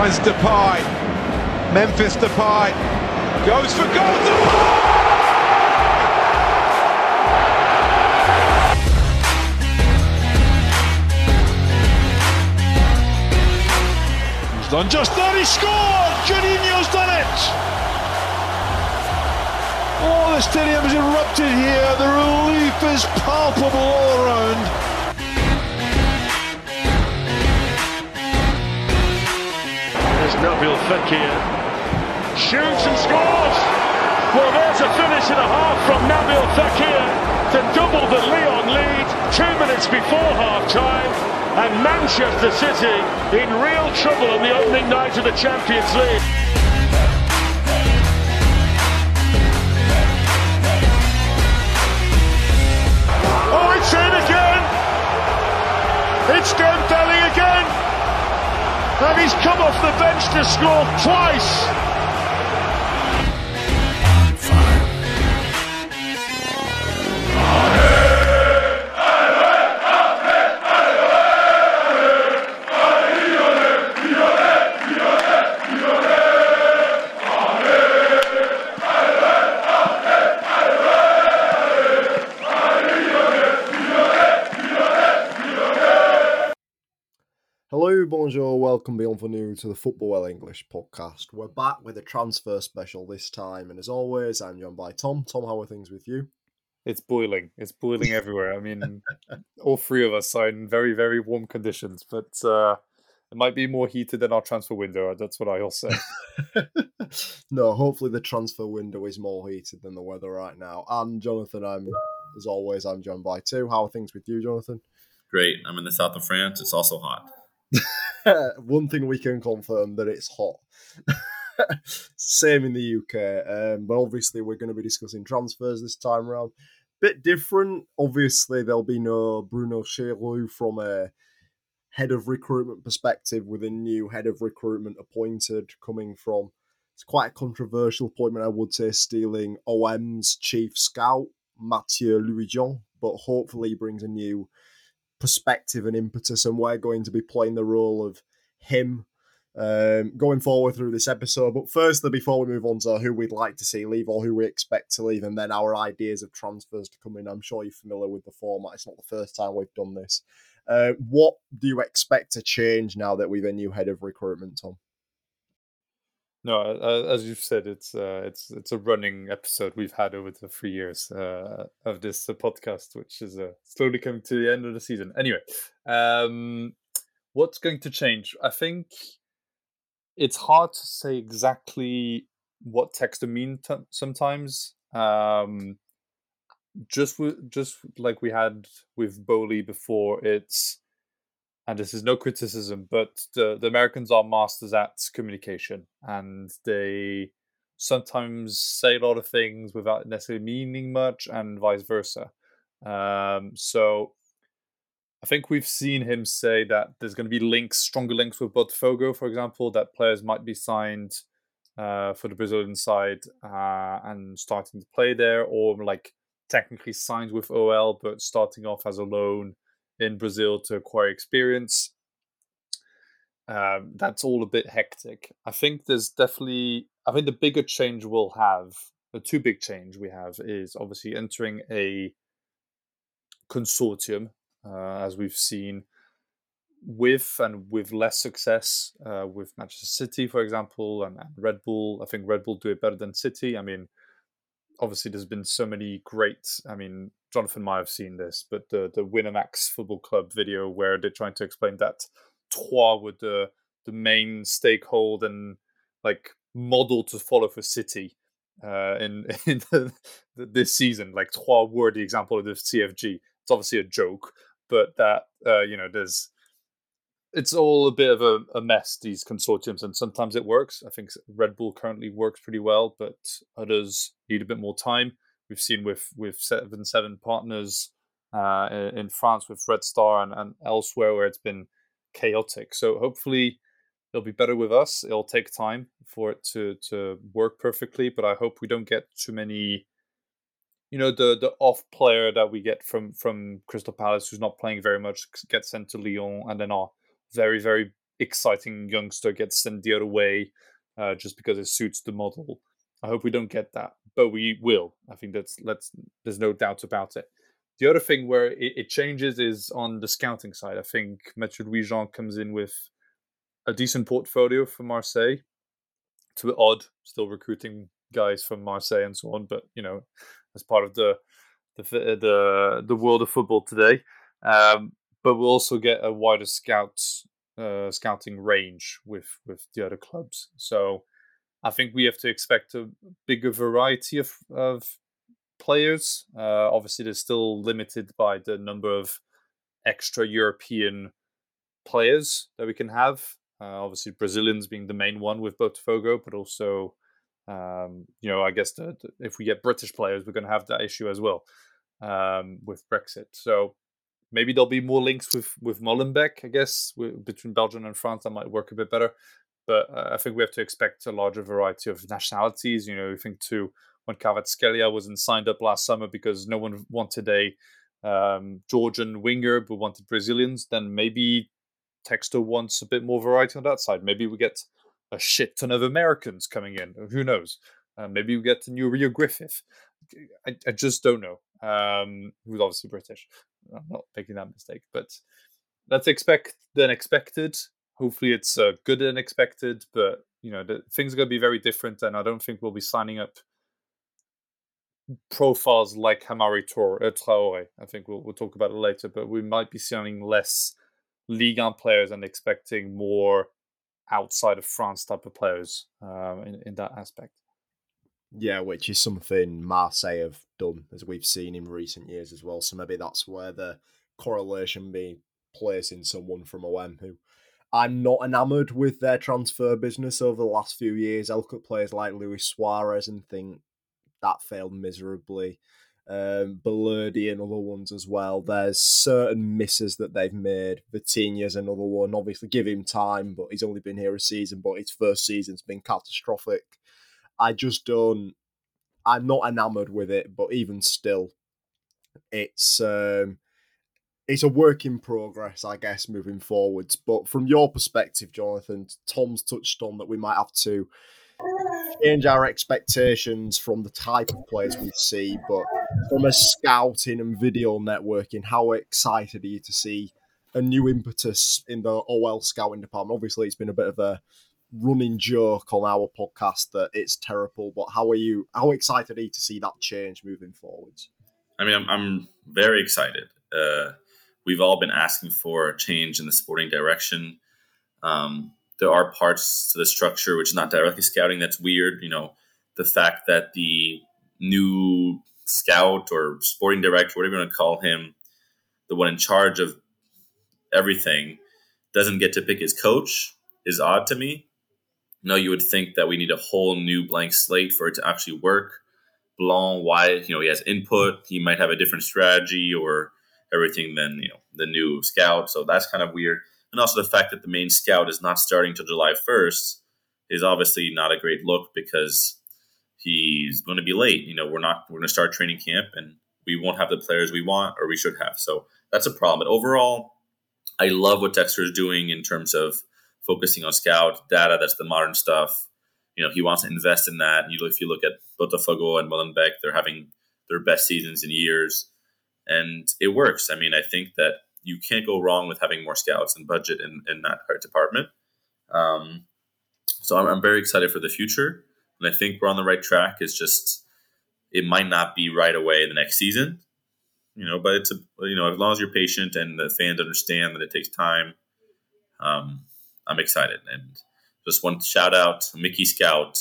Finds Depay. Memphis Depay. Goes for goal. Depay! He's done just that. He scored. Juninho's done it. Oh, the stadium is erupted here. The relief is palpable all around. Nabil Fekir. Shoots and scores. Well, there's a finish and a half from Nabil Fekir to double the Lyon lead two minutes before half time. And Manchester City in real trouble on the opening night of the Champions League. Oh, it's in again. It's Dembele again. And he's come off the bench to score twice. Welcome beyond for new to the Football Well English podcast. We're back with a transfer special this time, and as always, I'm joined by Tom. Tom, how are things with you? It's boiling. It's boiling everywhere. I mean, all three of us are in very, very warm conditions, but uh, it might be more heated than our transfer window. That's what I'll say. no, hopefully the transfer window is more heated than the weather right now. And Jonathan, I'm as always, I'm joined by two. How are things with you, Jonathan? Great. I'm in the south of France. It's also hot. One thing we can confirm that it's hot. Same in the UK, um, but obviously we're going to be discussing transfers this time around. Bit different. Obviously, there'll be no Bruno Cheyrou from a head of recruitment perspective with a new head of recruitment appointed coming from. It's quite a controversial appointment, I would say, stealing OM's chief scout Mathieu Louis-Jean, but hopefully brings a new perspective and impetus, and we're going to be playing the role of him um, going forward through this episode. But firstly, before we move on to who we'd like to see leave or who we expect to leave, and then our ideas of transfers to come in, I'm sure you're familiar with the format. It's not the first time we've done this. Uh, what do you expect to change now that we've a new head of recruitment, Tom? No, uh, as you've said, it's uh, it's it's a running episode we've had over the three years uh, of this uh, podcast, which is uh, slowly coming to the end of the season. Anyway, um, what's going to change? I think it's hard to say exactly what Textor mean t- sometimes. Um, just with, just like we had with Bowley before, it's and this is no criticism, but the, the Americans are masters at communication and they sometimes say a lot of things without necessarily meaning much and vice versa. Um, so I think we've seen him say that there's going to be links, stronger links with Botafogo, for example, that players might be signed uh, for the Brazilian side uh, and starting to play there, or like technically signed with OL but starting off as a loan in Brazil to acquire experience. Um, that's all a bit hectic. I think there's definitely, I think the bigger change we'll have, the two big change we have is obviously entering a consortium, uh, as we've seen with and with less success uh, with Manchester City, for example, and, and Red Bull. I think Red Bull do it better than City. I mean, obviously there's been so many great i mean jonathan might have seen this but the the winamax football club video where they're trying to explain that Troyes were the the main stakeholder and like model to follow for city uh in in the, this season. Like Troyes were the example of the cfg it's obviously a joke but that uh you know there's it's all a bit of a, a, mess these consortiums and sometimes it works. I think red bull currently works pretty well but others need a bit more time. We've seen with with seven seven partners uh, in france with red star and, and elsewhere where it's been chaotic. So hopefully it'll be better with us. It'll take time for it to to work perfectly but i hope we don't get too many you know the the off player that we get from from crystal palace who's not playing very much gets sent to lyon and then our very very exciting youngster gets sent the other way uh, just because it suits the model. I hope we don't get that, but we will. I think that's let's. There's no doubt about it. The other thing where it, it changes is on the scouting side. I think Mathieu Louis-Jean comes in with a decent portfolio for Marseille. It's a bit odd, still recruiting guys from Marseille and so on, but you know, as part of the the the, the world of football today. Um, but we'll also get a wider scout uh, scouting range with with the other clubs. So I think we have to expect a bigger variety of of players. Uh, obviously, they're still limited by the number of extra European players that we can have. Uh, obviously, Brazilians being the main one with Botafogo, but also, um, you know, I guess the, if we get British players, we're going to have that issue as well um, with Brexit. So maybe there'll be more links with with Molenbeek. I guess between Belgium and France, that might work a bit better. But uh, I think we have to expect a larger variety of nationalities. You know, I think too when Kvaratskhelia wasn't signed up last summer because no one wanted a um, Georgian winger but wanted Brazilians, then maybe Textor wants a bit more variety on that side. Maybe we get a shit ton of Americans coming in. Who knows? Uh, maybe we get a new Rio Griffith. I, I just don't know. Um, who's obviously British. I'm not making that mistake, but let's expect the unexpected. Hopefully, it's uh, good and expected, but you know, the, things are going to be very different, and I don't think we'll be signing up profiles like Hamari Tor, uh, Traore. I think we'll, we'll talk about it later, but we might be signing less Ligue 1 players and expecting more outside of France type of players um, in, in that aspect. Yeah, which is something Marseille have done, as we've seen in recent years as well. So maybe that's where the correlation be placing someone from OM who I'm not enamoured with their transfer business over the last few years. I look at players like Luis Suarez and think that failed miserably. Um, and other ones as well. There's certain misses that they've made. Vitinha's another one. Obviously, give him time, but he's only been here a season, but his first season's been catastrophic. I just don't. I'm not enamored with it, but even still, it's um, it's a work in progress, I guess, moving forwards. But from your perspective, Jonathan, Tom's touched on that we might have to change our expectations from the type of players we see, but from a scouting and video networking, how excited are you to see a new impetus in the OL scouting department? Obviously, it's been a bit of a running joke on our podcast that it's terrible, but how are you? How excited are you to see that change moving forwards? I mean, I'm, I'm very excited. Uh, we've all been asking for a change in the sporting direction. Um, there are parts to the structure which is not directly scouting that's weird. You know, the fact that the new scout or sporting director, whatever you want to call him, the one in charge of everything, doesn't get to pick his coach is odd to me. No, you would think that we need a whole new blank slate for it to actually work. Blanc, why you know he has input, he might have a different strategy or everything than you know the new scout. So that's kind of weird and also the fact that the main scout is not starting till July 1st is obviously not a great look because he's going to be late. You know, we're not we're going to start training camp and we won't have the players we want or we should have. So that's a problem. But overall, I love what Textor is doing in terms of focusing on scout data. That's the modern stuff. You know, he wants to invest in that. You if you look at Botafogo and Molenbeek, they're having their best seasons in years, and it works. I mean, I think that you can't go wrong with having more scouts and budget in, in that department. Um, so I'm, I'm, very excited for the future, and I think we're on the right track. It's just it might not be right away the next season, you know. But it's a you know as long as you're patient and the fans understand that it takes time, um, I'm excited. And just one shout out, Mickey Scout.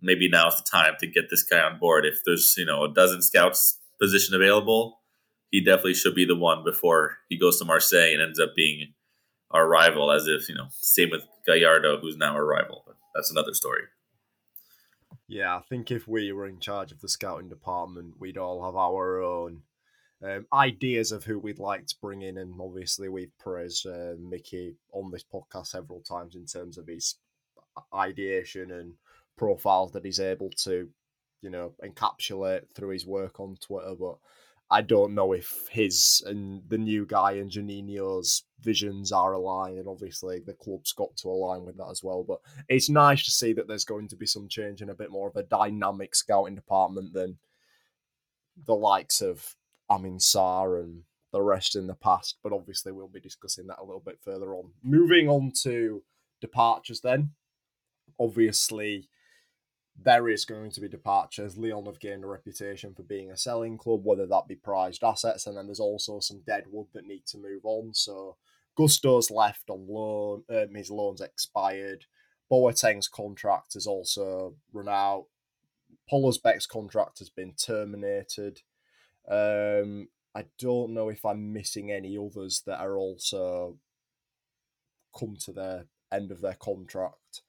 Maybe now's the time to get this guy on board. If there's you know a dozen scouts position available, he definitely should be the one before he goes to Marseille and ends up being our rival. As if you know, same with Gallardo, who's now our rival. But that's another story. Yeah, I think if we were in charge of the scouting department, we'd all have our own um, ideas of who we'd like to bring in, and obviously we've praised uh, Mickey on this podcast several times in terms of his ideation and profiles that he's able to, you know, encapsulate through his work on Twitter. But I don't know if his and the new guy and Juninho's visions are aligned, and obviously the club's got to align with that as well. But it's nice to see that there's going to be some change and a bit more of a dynamic scouting department than the likes of Amin Sarr and the rest in the past. But obviously, we'll be discussing that a little bit further on. Moving on to departures, then. Obviously, there is going to be departures. Lyon have gained a reputation for being a selling club, whether that be prized assets, and then there's also some dead wood that need to move on. So Gusto's left on loan, um, his loan's expired. Boateng's contract has also run out. Pollersbeck's contract has been terminated. Um, I don't know if I'm missing any others that are also come to the end of their contract.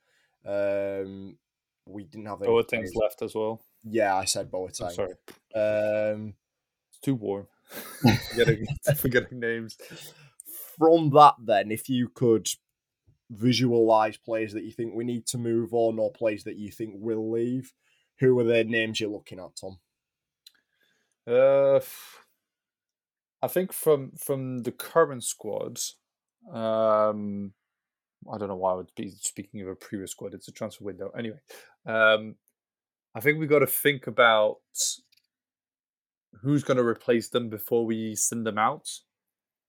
Um, we didn't have any. Boateng's left as well. Yeah, I said Boateng. I'm sorry. Um, It's too warm. forgetting, forgetting names. from that, then, if you could visualize players that you think we need to move on or players that you think will leave, who are the names you're looking at, Tom? Uh, I think from from the current squad, um, I don't know why I would be speaking of a previous squad. It's a transfer window anyway. Um, I think we got to think about who's going to replace them before we send them out,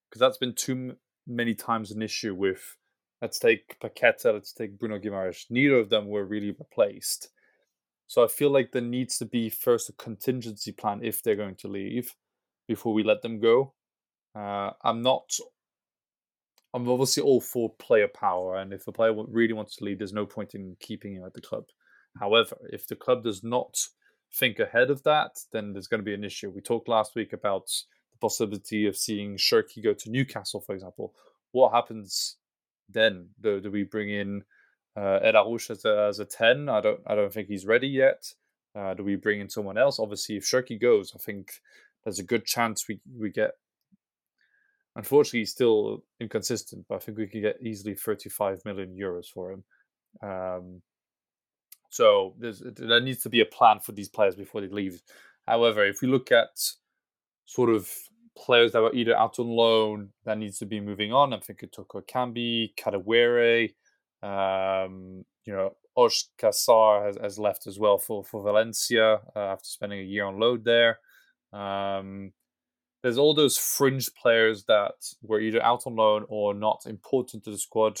because that's been too m- many times an issue with. Let's take Paqueta. Let's take Bruno Guimaraes. Neither of them were really replaced. So I feel like there needs to be first a contingency plan if they're going to leave before we let them go. Uh, I'm not. I'm obviously all for player power, and if a player really wants to leave, there's no point in keeping him at the club. However, if the club does not think ahead of that, then there's going to be an issue. We talked last week about the possibility of seeing Cherki go to Newcastle, for example. What happens then? Do, do we bring in uh, El Arouch as a, as a ten? I don't. I don't think he's ready yet. Uh, do we bring in someone else? Obviously, if Cherki goes, I think there's a good chance we we get. Unfortunately, he's still inconsistent, but I think we could get easily 35 million euros for him. Um, so there needs to be a plan for these players before they leave. However, if we look at sort of players that were either out on loan that needs to be moving on, I'm thinking Toko Ekambi, Kadewere, um, you know, Osh Kassar has, has left as well for, for Valencia uh, after spending a year on load there. Um, there's all those fringe players that were either out on loan or not important to the squad.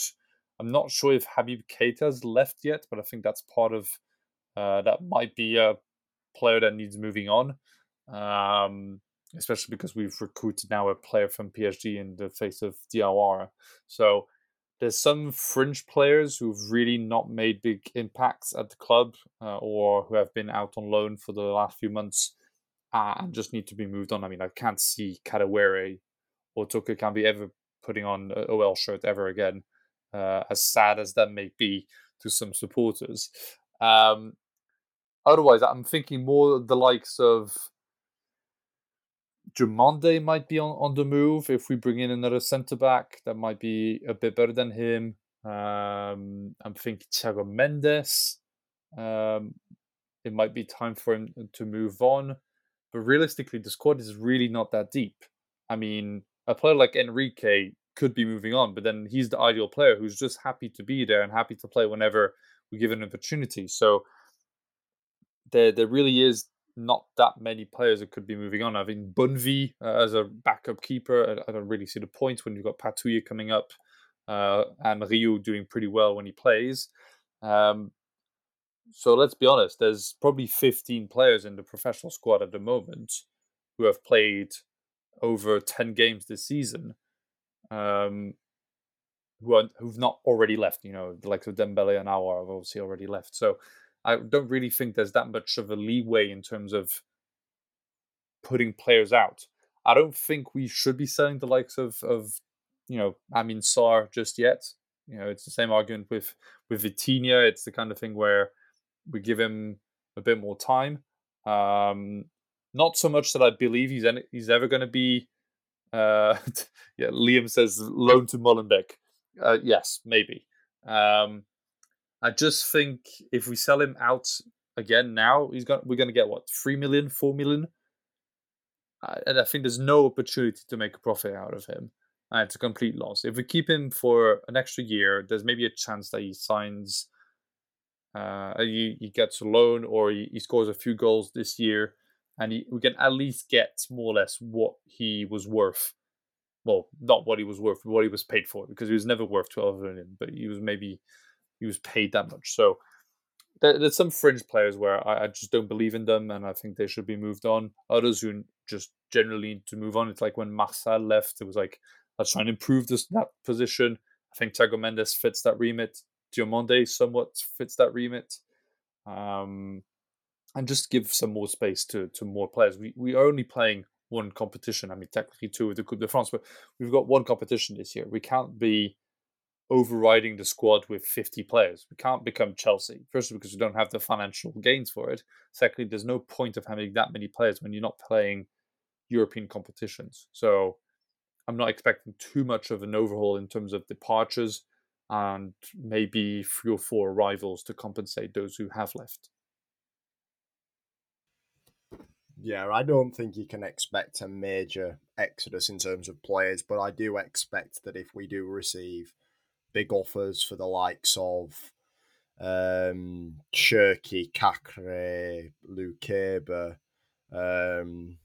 I'm not sure if Habib Keita's left yet, but I think that's part of uh, that might be a player that needs moving on. Um, especially because we've recruited now a player from PSG in the face of Diawara. So there's some fringe players who've really not made big impacts at the club uh, or who have been out on loan for the last few months uh, and just need to be moved on. I mean, I can't see Kadewere or Toko Ekambi ever putting on a OL shirt ever again, uh, as sad as that may be to some supporters. Um, otherwise, I'm thinking more the likes of Diomande might be on, on the move if we bring in another centre back that might be a bit better than him. Um, I'm thinking Thiago Mendes. Um, it might be time for him to move on. But realistically, the squad is really not that deep. I mean, a player like Henrique could be moving on, but then he's the ideal player who's just happy to be there and happy to play whenever we give an opportunity. So there, there really is not that many players that could be moving on. I think Bonnevie uh, as a backup keeper, I, don't really see the point when you've got Patouillet coming up uh, and Riou doing pretty well when he plays. Um, so let's be honest, there's probably 15 players in the professional squad at the moment who have played over 10 games this season um, who are, who've not already left. You know, the likes of Dembele and Aouar have obviously already left. So I don't really think there's that much of a leeway in terms of putting players out. I don't think we should be selling the likes of of you know Amin Sarr just yet. You know, it's the same argument with with Vitinha. It's the kind of thing where we give him a bit more time. Um, not so much that I believe he's any, he's ever going to be. Uh, yeah, Liam says loan to Molenbeek. Uh, yes, maybe. Um, I just think if we sell him out again now, he's got we're going to get what three million, four million. and I think there's no opportunity to make a profit out of him. And it's a complete loss. If we keep him for an extra year, there's maybe a chance that he signs, uh, he, he gets a loan or he, he scores a few goals this year, and he, we can at least get more or less what he was worth. Well, not what he was worth, but what he was paid for, because he was never worth 12 million, but he was maybe he was paid that much. So there, there's some fringe players where I, I, just don't believe in them, and I think they should be moved on. Others who just generally need to move on. It's like when Marçal left, it was like let's try and improve this that position. I think Thiago Mendes fits that remit. Diomande somewhat fits that remit. Um, and just give some more space to to more players. We we are only playing one competition. I mean, technically two with the Coupe de France, but we've got one competition this year. We can't be overriding the squad with 50 players. We can't become Chelsea. Firstly, because we don't have the financial gains for it. Secondly, there's no point of having that many players when you're not playing European competitions. So I'm not expecting too much of an overhaul in terms of departures and maybe three or four arrivals to compensate those who have left. Yeah, I don't think you can expect a major exodus in terms of players, but I do expect that if we do receive big offers for the likes of um, Cherki, Caqueret, Lukeba, um,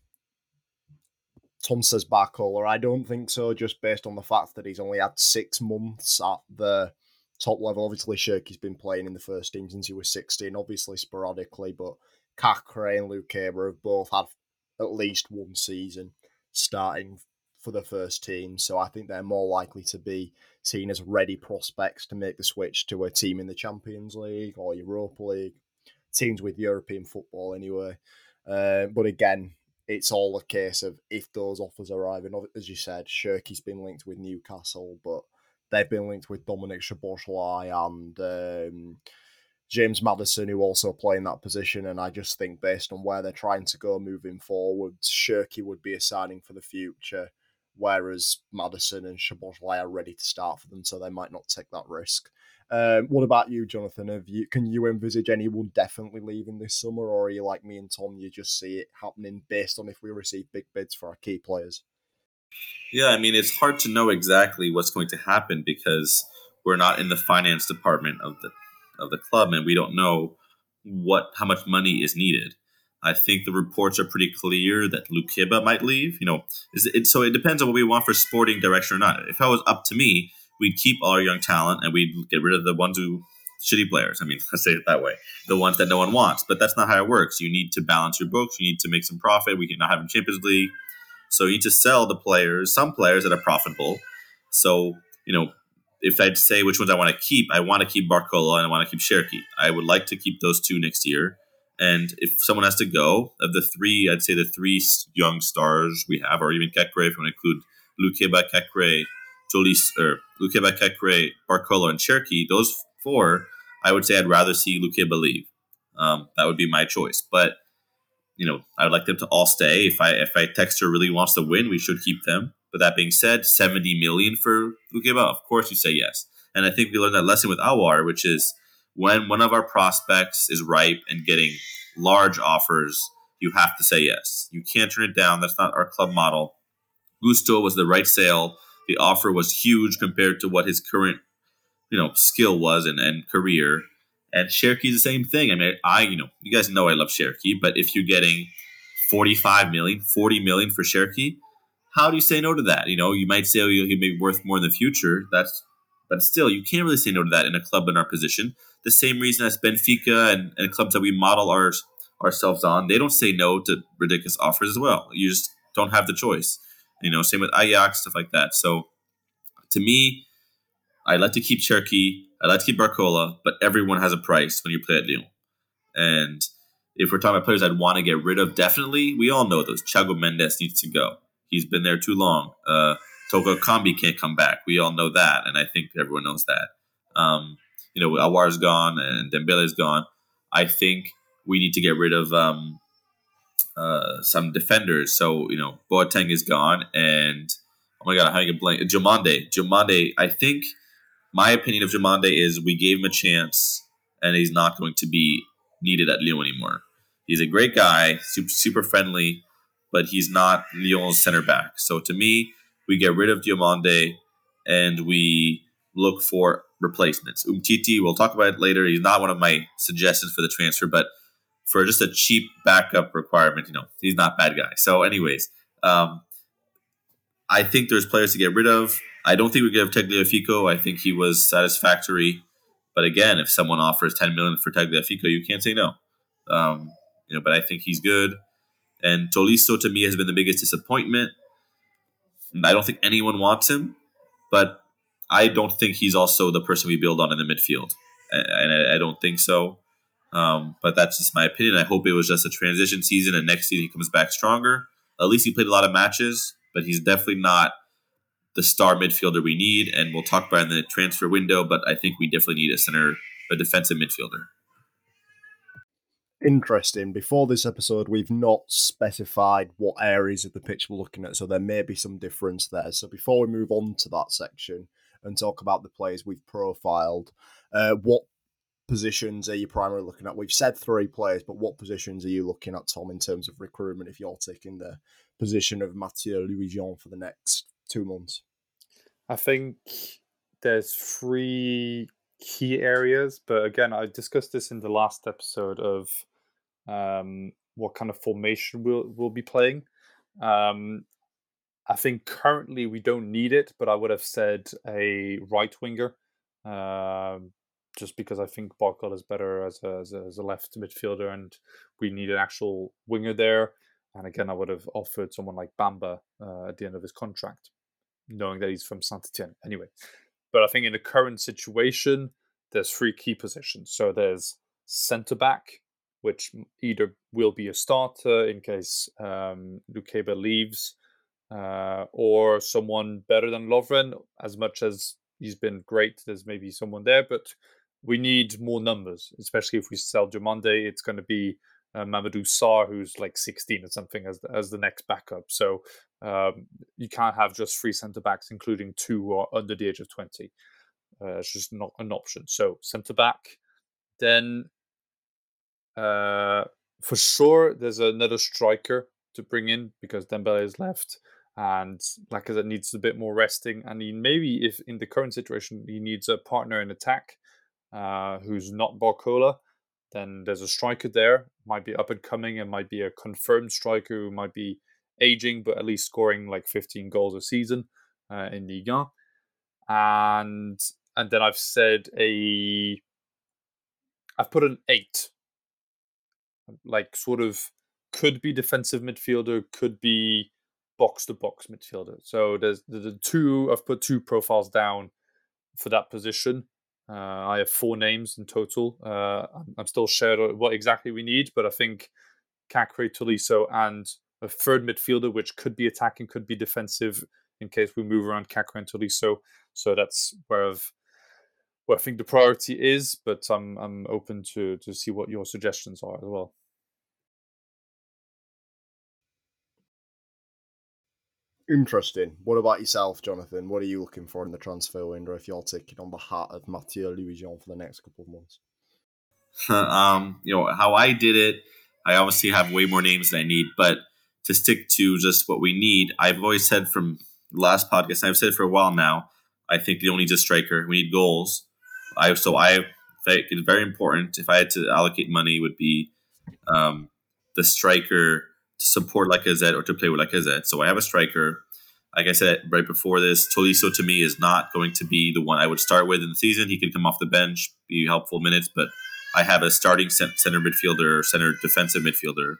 Tom says Barcola. I don't think so, just based on the fact that he's only had six months at the top level. Obviously, Cherki's been playing in the first team since he was 16, obviously sporadically, but Caqueret and Lukeba have both had at least one season starting for the first team. So I think they're more likely to be seen as ready prospects to make the switch to a team in the Champions League or Europa League, teams with European football anyway. Uh, but again, it's all a case of if those offers arrive. And as you said, Cherki's been linked with Newcastle, but they've been linked with Dominic Szoboszlai and um, James Maddison, who also play in that position. And I just think based on where they're trying to go moving forward, Cherki would be a signing for the future whereas Maddison and Szoboszlai are ready to start for them, so they might not take that risk. Um, what about you, Jonathan? Have you can you envisage anyone definitely leaving this summer, or are you like me and Tom? You just see it happening based on if we receive big bids for our key players. Yeah, I mean it's hard to know exactly what's going to happen because we're not in the finance department of the of the club, and we don't know what how much money is needed. I think the reports are pretty clear that Lukeba might leave. You know, it, so it depends on what we want for sporting direction or not. If it was up to me, we'd keep all our young talent and we'd get rid of the ones who shitty players. I mean, let's say it that way. The ones that no one wants. But that's not how it works. You need to balance your books. You need to make some profit. We cannot have a Champions League. So you need to sell the players, some players that are profitable. So, you know, if I'd say which ones I want to keep, I want to keep Barcola and I want to keep Cherki. I would like to keep those two next year. And if someone has to go, of the three, I'd say the three young stars we have, or even Caqueret, if you want to include Lukeba, Caqueret, Tolis, or Lukeba, Caqueret, Barcola, and Cherki, those four, I would say I'd rather see Lukeba leave. Um, that would be my choice. But you know, I would like them to all stay. If I if I Textor really wants to win, we should keep them. But that being said, seventy million for Lukeba, of course you say yes. And I think we learned that lesson with Aouar, which is when one of our prospects is ripe and getting large offers, you have to say yes. You can't turn it down. That's not our club model. Gusto was the right sale. The offer was huge compared to what his current, you know, skill was and, and career. And Cherki's the same thing. I mean, I, you know, you guys know I love Cherki, but if you're getting 45 million, 40 million for Cherki, how do you say no to that? You know, you might say oh, he may be worth more in the future. That's, but still, you can't really say no to that in a club in our position the same reason as Benfica and, and clubs that we model our, ourselves on, they don't say no to ridiculous offers as well. You just don't have the choice. You know, same with Ajax, stuff like that. So to me, I like to keep Cherki, I like to keep Barcola, but everyone has a price when you play at Lyon. And if we're talking about players I'd want to get rid of, definitely, we all know those. Thiago Mendes needs to go. He's been there too long. Uh, Toko Ekambi can't come back. We all know that, and I think everyone knows that. Um, you know, Aouar's gone and Dembele's gone. I think we need to get rid of um, uh, some defenders. So you know, Boateng is gone, and oh my god, I'm having a blank. Diomande, Diomande. I think my opinion of Diomande is we gave him a chance, and he's not going to be needed at Lyon anymore. He's a great guy, super super friendly, but he's not Lyon's center back. So to me, we get rid of Diomande and we look for replacements. Umtiti, we'll talk about it later. He's not one of my suggestions for the transfer, but for just a cheap backup requirement, you know, he's not bad guy. So, anyways, um, I think there's players to get rid of. I don't think we give Tagliafico. I think he was satisfactory. But again, if someone offers 10 million for Tagliafico, you can't say no. Um, you know, but I think he's good. And Tolisso to me has been the biggest disappointment. I don't think anyone wants him, but I don't think he's also the person we build on in the midfield, and I, I don't think so. Um, but that's just my opinion. I hope it was just a transition season, and next season he comes back stronger. At least he played a lot of matches, but he's definitely not the star midfielder we need. And we'll talk about in the transfer window. But I think we definitely need a center, a defensive midfielder. Interesting. Before this episode, we've not specified what areas of the pitch we're looking at, so there may be some difference there. So before we move on to that section and talk about the players we've profiled, uh, what positions are you primarily looking at? We've said three players, but what positions are you looking at, Tom, in terms of recruitment if you're taking the position of Mathieu Louis-Jean for the next two months? I think there's three key areas, but again, I discussed this in the last episode of um, what kind of formation we'll, we'll be playing. Um, I think currently we don't need it, but I would have said a right winger. Um, just because I think Barkel is better as a, as a, as a left midfielder, and we need an actual winger there. And again, I would have offered someone like Bamba uh, at the end of his contract, knowing that he's from Saint Etienne. Anyway, but I think in the current situation, there's three key positions. So there's centre back, which either will be a starter in case um, Lukeba leaves, uh, or someone better than Lovren. As much as he's been great, there's maybe someone there, but we need more numbers, especially if we sell Diomande. It's going to be uh, Mamadou Sarr, who's like 16 or something, as the, as the next backup. So um, you can't have just three centre backs, including two who are under the age of 20. Uh, it's just not an option. So centre back, then uh, for sure there's another striker to bring in because Dembele is left and Lacazette needs a bit more resting. And he maybe if in the current situation he needs a partner in attack uh, who's not Barcola, then there's a striker there. Might be up and coming and might be a confirmed striker who might be aging, but at least scoring like 15 goals a season uh, in Ligue 1. And and then I've said a I've put an eight. Like sort of could be defensive midfielder, could be box to box midfielder. So there's the, two I've put two profiles down for that position. Uh, I have four names in total. Uh, I'm still shared what exactly we need, but I think Caqueret, Tolisso, and a third midfielder, which could be attacking, could be defensive in case we move around Caqueret and Tolisso. So that's where I've where I think the priority is, but I'm I'm open to to see what your suggestions are as well. Interesting. What about yourself, Jonathan? What are you looking for in the transfer window if you're taking on the hat of Mathieu Louis-Jean for the next couple of months? um, you know how I did it. I obviously have way more names than I need, but to stick to just what we need, I've always said from last podcast, I've said for a while now. I think you don't need a striker. We need goals. I so I think it's very important. If I had to allocate money, would be um, the striker support Lacazette or to play with Lacazette. So I have a striker. Like I said right before this, Tolisso to me is not going to be the one I would start with in the season. He could come off the bench, be helpful minutes, but I have a starting center midfielder, center defensive midfielder,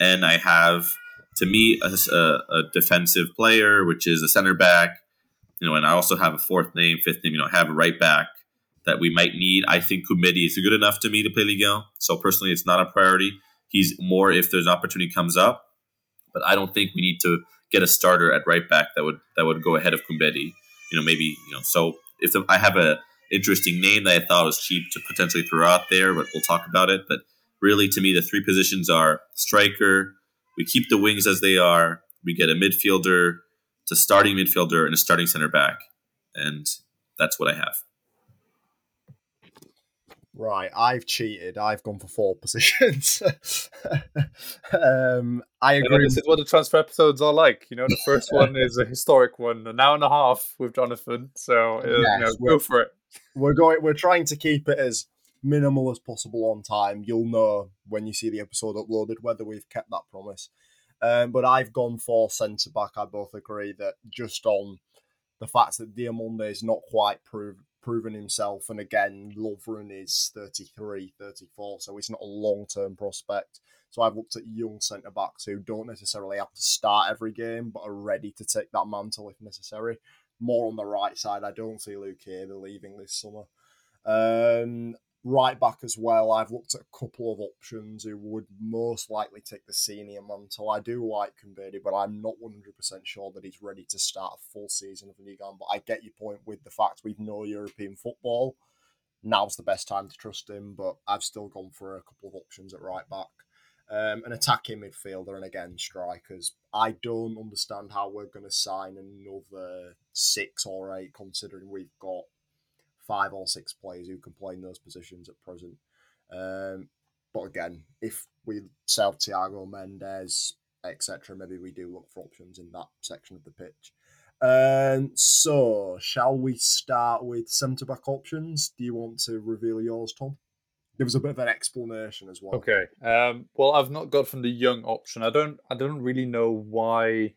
and I have to me a, a, defensive player, which is a center back. You know, and I also have a fourth name, fifth name. You know, I have a right back that we might need. I think Kumbedi is good enough to me to play Ligue 1. So personally, it's not a priority. He's more if there's an opportunity comes up, but I don't think we need to get a starter at right back that would that would go ahead of Kumbedi. You know, maybe you know. So if the, I have a interesting name that I thought was cheap to potentially throw out there, but we'll talk about it. But really, to me, the three positions are striker. We keep the wings as they are. We get a midfielder, to starting midfielder, and a starting center back, and that's what I have. Right, I've cheated. I've gone for four positions. um, I agree. This is what the transfer episodes are like. You know, the first one is a historic one, an hour and a half with Jonathan. So uh, yes, you know, go for it. We're going. We're trying to keep it as minimal as possible on time. You'll know when you see the episode uploaded whether we've kept that promise. Um, but I've gone for centre back. I both agree that just on the fact that Diomande is not quite proved proven himself. And again, Lovren is 33, 34, so he's not a long term prospect. So I've looked at young centre backs who don't necessarily have to start every game, but are ready to take that mantle if necessary. More on the right side, I don't see Lukeba leaving this summer. Um, right back as well, I've looked at a couple of options who would most likely take the senior mantle. I do like Kumbedi, but I'm not 100% sure that he's ready to start a full season of the league. But I get your point with the fact we've no European football. Now's the best time to trust him, but I've still gone for a couple of options at right back. Um, an attacking midfielder and again strikers. I don't understand how we're going to sign another six or eight, considering we've got five or six players who can play in those positions at present. Um, but again, if we sell Thiago Mendes, etc., maybe we do look for options in that section of the pitch. Um, so, shall we start with centre back options? Do you want to reveal yours, Tom? Give us a bit of an explanation as well. Okay. Um, well, I've not got from the young option. I don't. I don't really know why.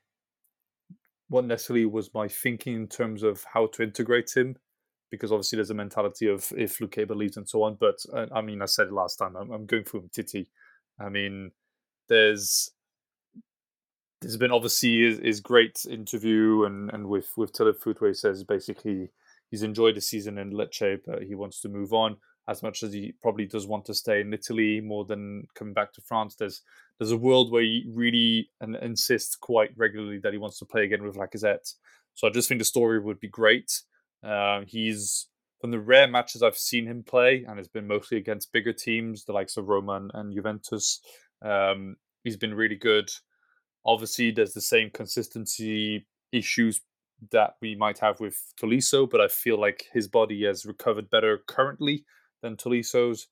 What necessarily was my thinking in terms of how to integrate him because obviously there's a mentality of if Lukeba leaves and so on. But uh, I mean, I said it last time. I'm, I'm going for Umtiti. I mean, there's there's been obviously his, his great interview and and with with Telefoot where he says basically he's enjoyed the season in Lecce, but he wants to move on as much as he probably does want to stay in Italy more than coming back to France. There's there's a world where he really and insists quite regularly that he wants to play again with Lacazette. So I just think the story would be great. Uh, he's from the rare matches I've seen him play, and it's been mostly against bigger teams, the likes of Roma and, and Juventus. Um, he's been really good. Obviously, there's the same consistency issues that we might have with Tolisso, but I feel like his body has recovered better currently than Tolisso's.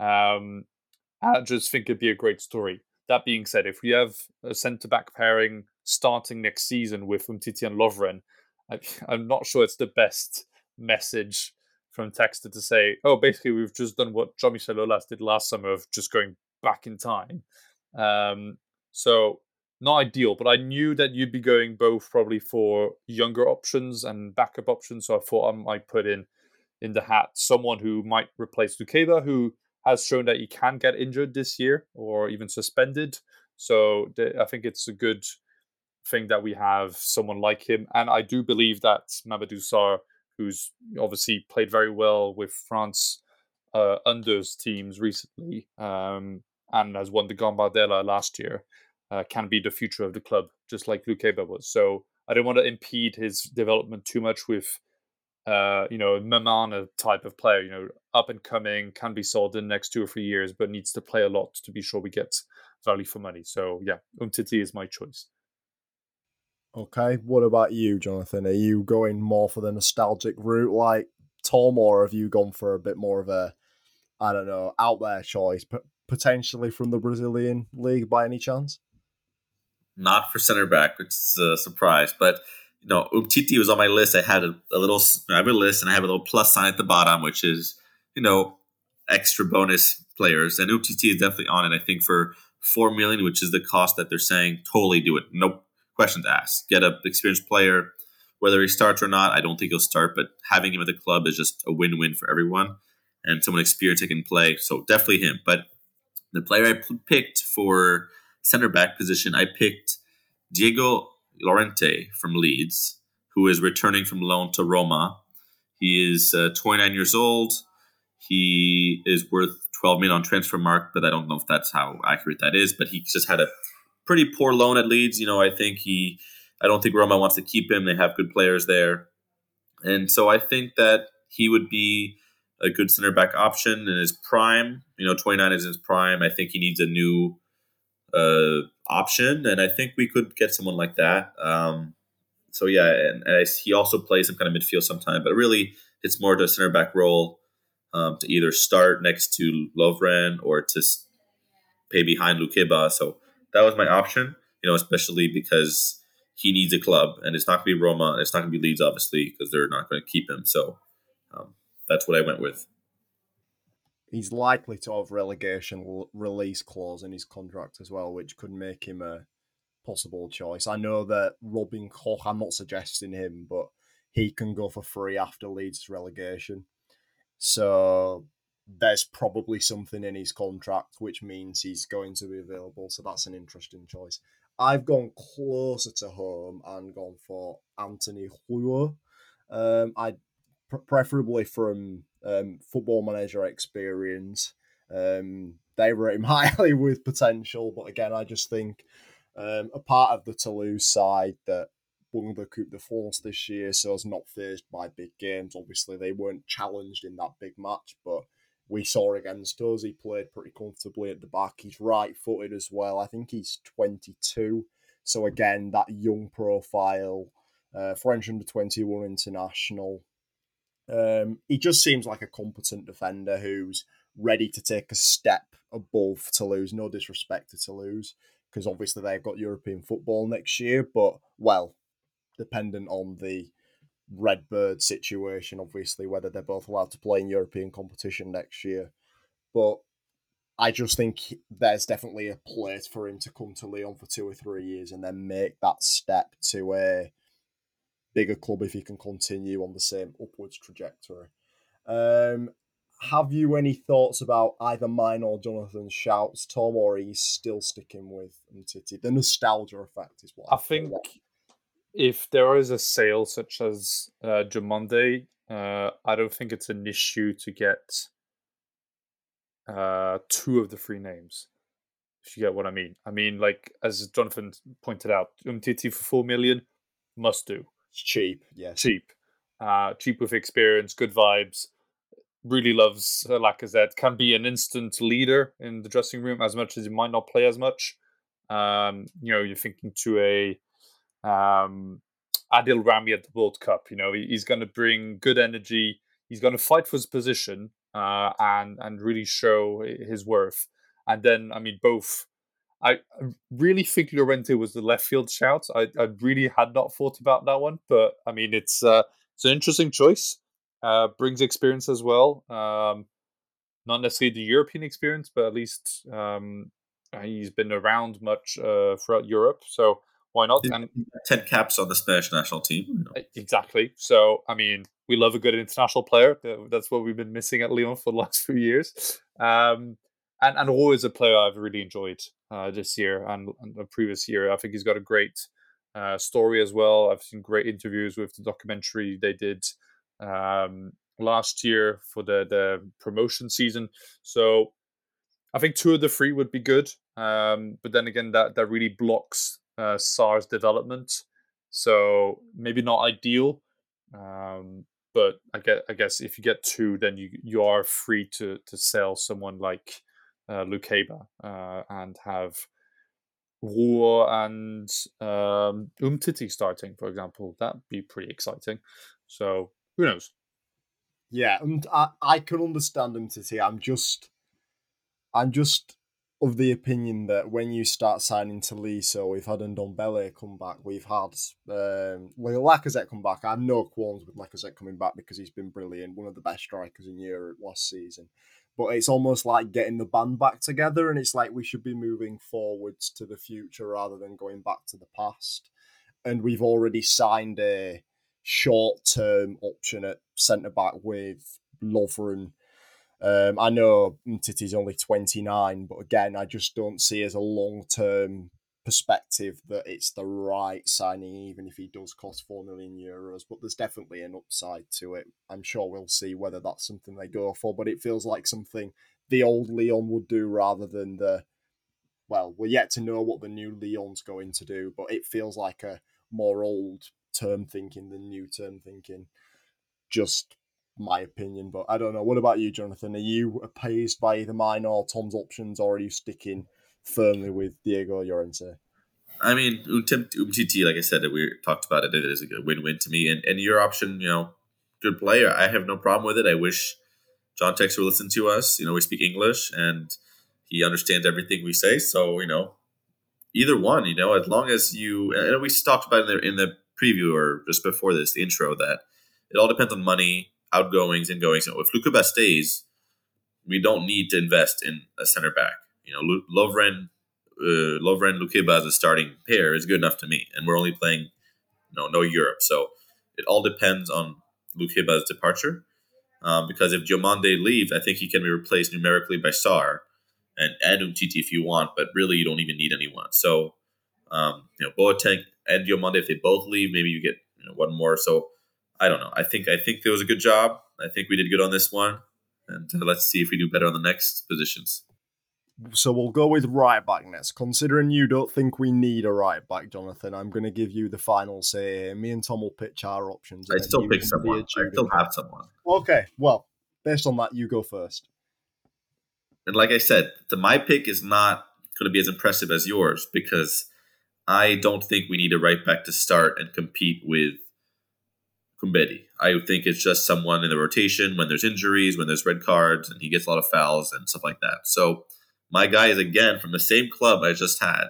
Um, I just think it'd be a great story. That being said, if we have a centre back pairing starting next season with Umtiti and Lovren, I, I'm not sure it's the best message from Textor to say, oh, basically, we've just done what Michel Aulas did last summer of just going back in time. Um, so, not ideal, but I knew that you'd be going both probably for younger options and backup options. So, I thought I might put in in the hat someone who might replace Lukeba, who has shown that he can get injured this year or even suspended. So, I think it's a good thing that we have someone like him. And I do believe that Mamadou Sarr, who's obviously played very well with France uh, unders teams recently um, and has won the Gambardella last year, uh, can be the future of the club, just like Lukeba was. So I don't want to impede his development too much with, uh, you know, Mamana type of player, you know, up and coming, can be sold in the next two or three years, but needs to play a lot to be sure we get value for money. So yeah, Umtiti is my choice. Okay, what about you, Jonathan? Are you going more for the nostalgic route like Tom, or have you gone for a bit more of a, I don't know, out there choice, potentially from the Brazilian league by any chance? Not for center back, which is a surprise, but you know, Umtiti was on my list. I had a, a little, I have a list, and I have a little plus sign at the bottom, which is, you know, extra bonus players, and Umtiti is definitely on it. I think for four million, which is the cost that they're saying, totally do it. Nope question to ask. Get an experienced player, whether he starts or not. I don't think he'll start, but having him at the club is just a win-win for everyone, and someone experienced that can play. So definitely him. But the player I picked for center back position, I picked Diego Llorente from Leeds, who is returning from loan to Roma. He is uh, 29 years old. He is worth 12 million on Transfermarkt, but I don't know if that's how accurate that is. But he just had a pretty poor loan at Leeds. You know, I think he, I don't think Roma wants to keep him. They have good players there, and so I think that he would be a good center back option in his prime. You know, 29 is in his prime. I think he needs a new uh, option, and I think we could get someone like that. Um, so yeah, and, and I, he also plays some kind of midfield sometimes, but really it's more to a center back role. um, to either start next to Lovren or to pay behind Lukeba. So that was my option, you know, especially because he needs a club and it's not going to be Roma. It's not going to be Leeds, obviously, because they're not going to keep him. So um, that's what I went with. He's likely to have relegation release clause in his contract as well, which could make him a possible choice. I know that Robin Koch, I'm not suggesting him, but he can go for free after Leeds relegation. So there's probably something in his contract which means he's going to be available. So that's an interesting choice. I've gone closer to home and gone for Anthony Rouault. Um, I preferably from um, football manager experience. Um, they rate him highly with potential, but again, I just think um, a part of the Toulouse side that won the Coupe de France this year, so is not faced by big games. Obviously, they weren't challenged in that big match, but we saw against us, he played pretty comfortably at the back. He's right footed as well. I think he's 22. So, again, that young profile, uh, French under 21 international. Um, he just seems like a competent defender who's ready to take a step above Toulouse. No disrespect to Toulouse, because obviously they've got European football next year, but well, dependent on the Redbird situation, obviously, whether they're both allowed to play in European competition next year. But I just think there's definitely a place for him to come to Lyon for two or three years and then make that step to a bigger club if he can continue on the same upwards trajectory. Um, have you any thoughts about either mine or Jonathan's shouts, Tom, or he's still sticking with Umtiti? The nostalgia effect is what I, I think if there is a sale such as uh, Diomande, uh, I don't think it's an issue to get uh, two of the three names. If you get what I mean. I mean, like as Jonathan pointed out, Umtiti for four million, must do. It's cheap, yeah. Cheap. Uh, cheap with experience, good vibes. Really loves uh, Lacazette. Can be an instant leader in the dressing room as much as he might not play as much. Um, you know, you're thinking to a um, Adil Rami at the World Cup. You know, he's going to bring good energy. He's going to fight for his position uh, and and really show his worth. And then, I mean, both. I really think Llorente was the left field shout. I, I really had not thought about that one, but I mean, it's uh, it's an interesting choice. Uh, brings experience as well. Um, not necessarily the European experience, but at least um, he's been around much uh, throughout Europe. So why not? And, Ten caps on the Spanish national team. Exactly. So, I mean, we love a good international player. That's what we've been missing at Lyon for the last few years. Um, and and always a player I've really enjoyed uh, this year and, and, the previous year. I think he's got a great uh, story as well. I've seen great interviews with the documentary they did um, last year for the the promotion season. So I think two of the three would be good. Um, but then again, that that really blocks uh, Sarr's development. So maybe not ideal, um, but I guess, I guess if you get two, then you you are free to to sell someone like uh, Lukeba uh, and have Rouault and um, Umtiti starting, for example. That'd be pretty exciting. So who knows? Yeah, and I, I can understand Umtiti. I'm just, I'm just of the opinion that when you start signing to Lee, so we've had Ndombele come back, we've had um, Lacazette come back. I have no qualms with Lacazette coming back because he's been brilliant, one of the best strikers in Europe last season. But it's almost like getting the band back together, and it's like we should be moving forwards to the future rather than going back to the past. And we've already signed a short term option at centre back with Lovren um, I know Titi's only 29, but again, I just don't see as a long term perspective that it's the right signing, even if he does cost 4 million euros. But there's definitely an upside to it. I'm sure we'll see whether that's something they go for, but it feels like something the old Lyon would do rather than the. Well, we're yet to know what the new Lyon's going to do, but it feels like a more old term thinking than new term thinking. Just my opinion, but I don't know. What about you, Jonathan? Are you appeased by either mine or Tom's options, or are you sticking firmly with Diego Llorente? I mean, Umtiti, like I said, we talked about it, it is a win-win to me. And and your option, you know, good player. I have no problem with it. I wish John Textor will listen to us. You know, we speak English and he understands everything we say. So, you know, either one, you know, as long as you, and we talked about in the, in the preview or just before this, the intro, that it all depends on money, outgoings, and goings. So if Lukeba stays, we don't need to invest in a center back. You know, Lovren, uh, Lovren Lukeba as a starting pair is good enough to me, and we're only playing, you know, no Europe. So it all depends on Lukeba's departure. Um, because if Diomande leaves, I think he can be replaced numerically by Sarr and add Umtiti if you want, but really you don't even need anyone. So, um, you know, Boateng and Diomande, if they both leave, maybe you get you know, one more. So I don't know. I think I think it was a good job. I think we did good on this one, and uh, let's see if we do better on the next positions. So we'll go with right back next. Considering you don't think we need a right back, Jonathan, I'm going to give you the final say. Me and Tom will pitch our options. I still pick someone. I still have someone. Okay, well, based on that, you go first. And like I said, the my pick is not going to be as impressive as yours because I don't think we need a right back to start and compete with I think it's just someone in the rotation when there's injuries, when there's red cards, and he gets a lot of fouls and stuff like that. So my guy is again from the same club I just had,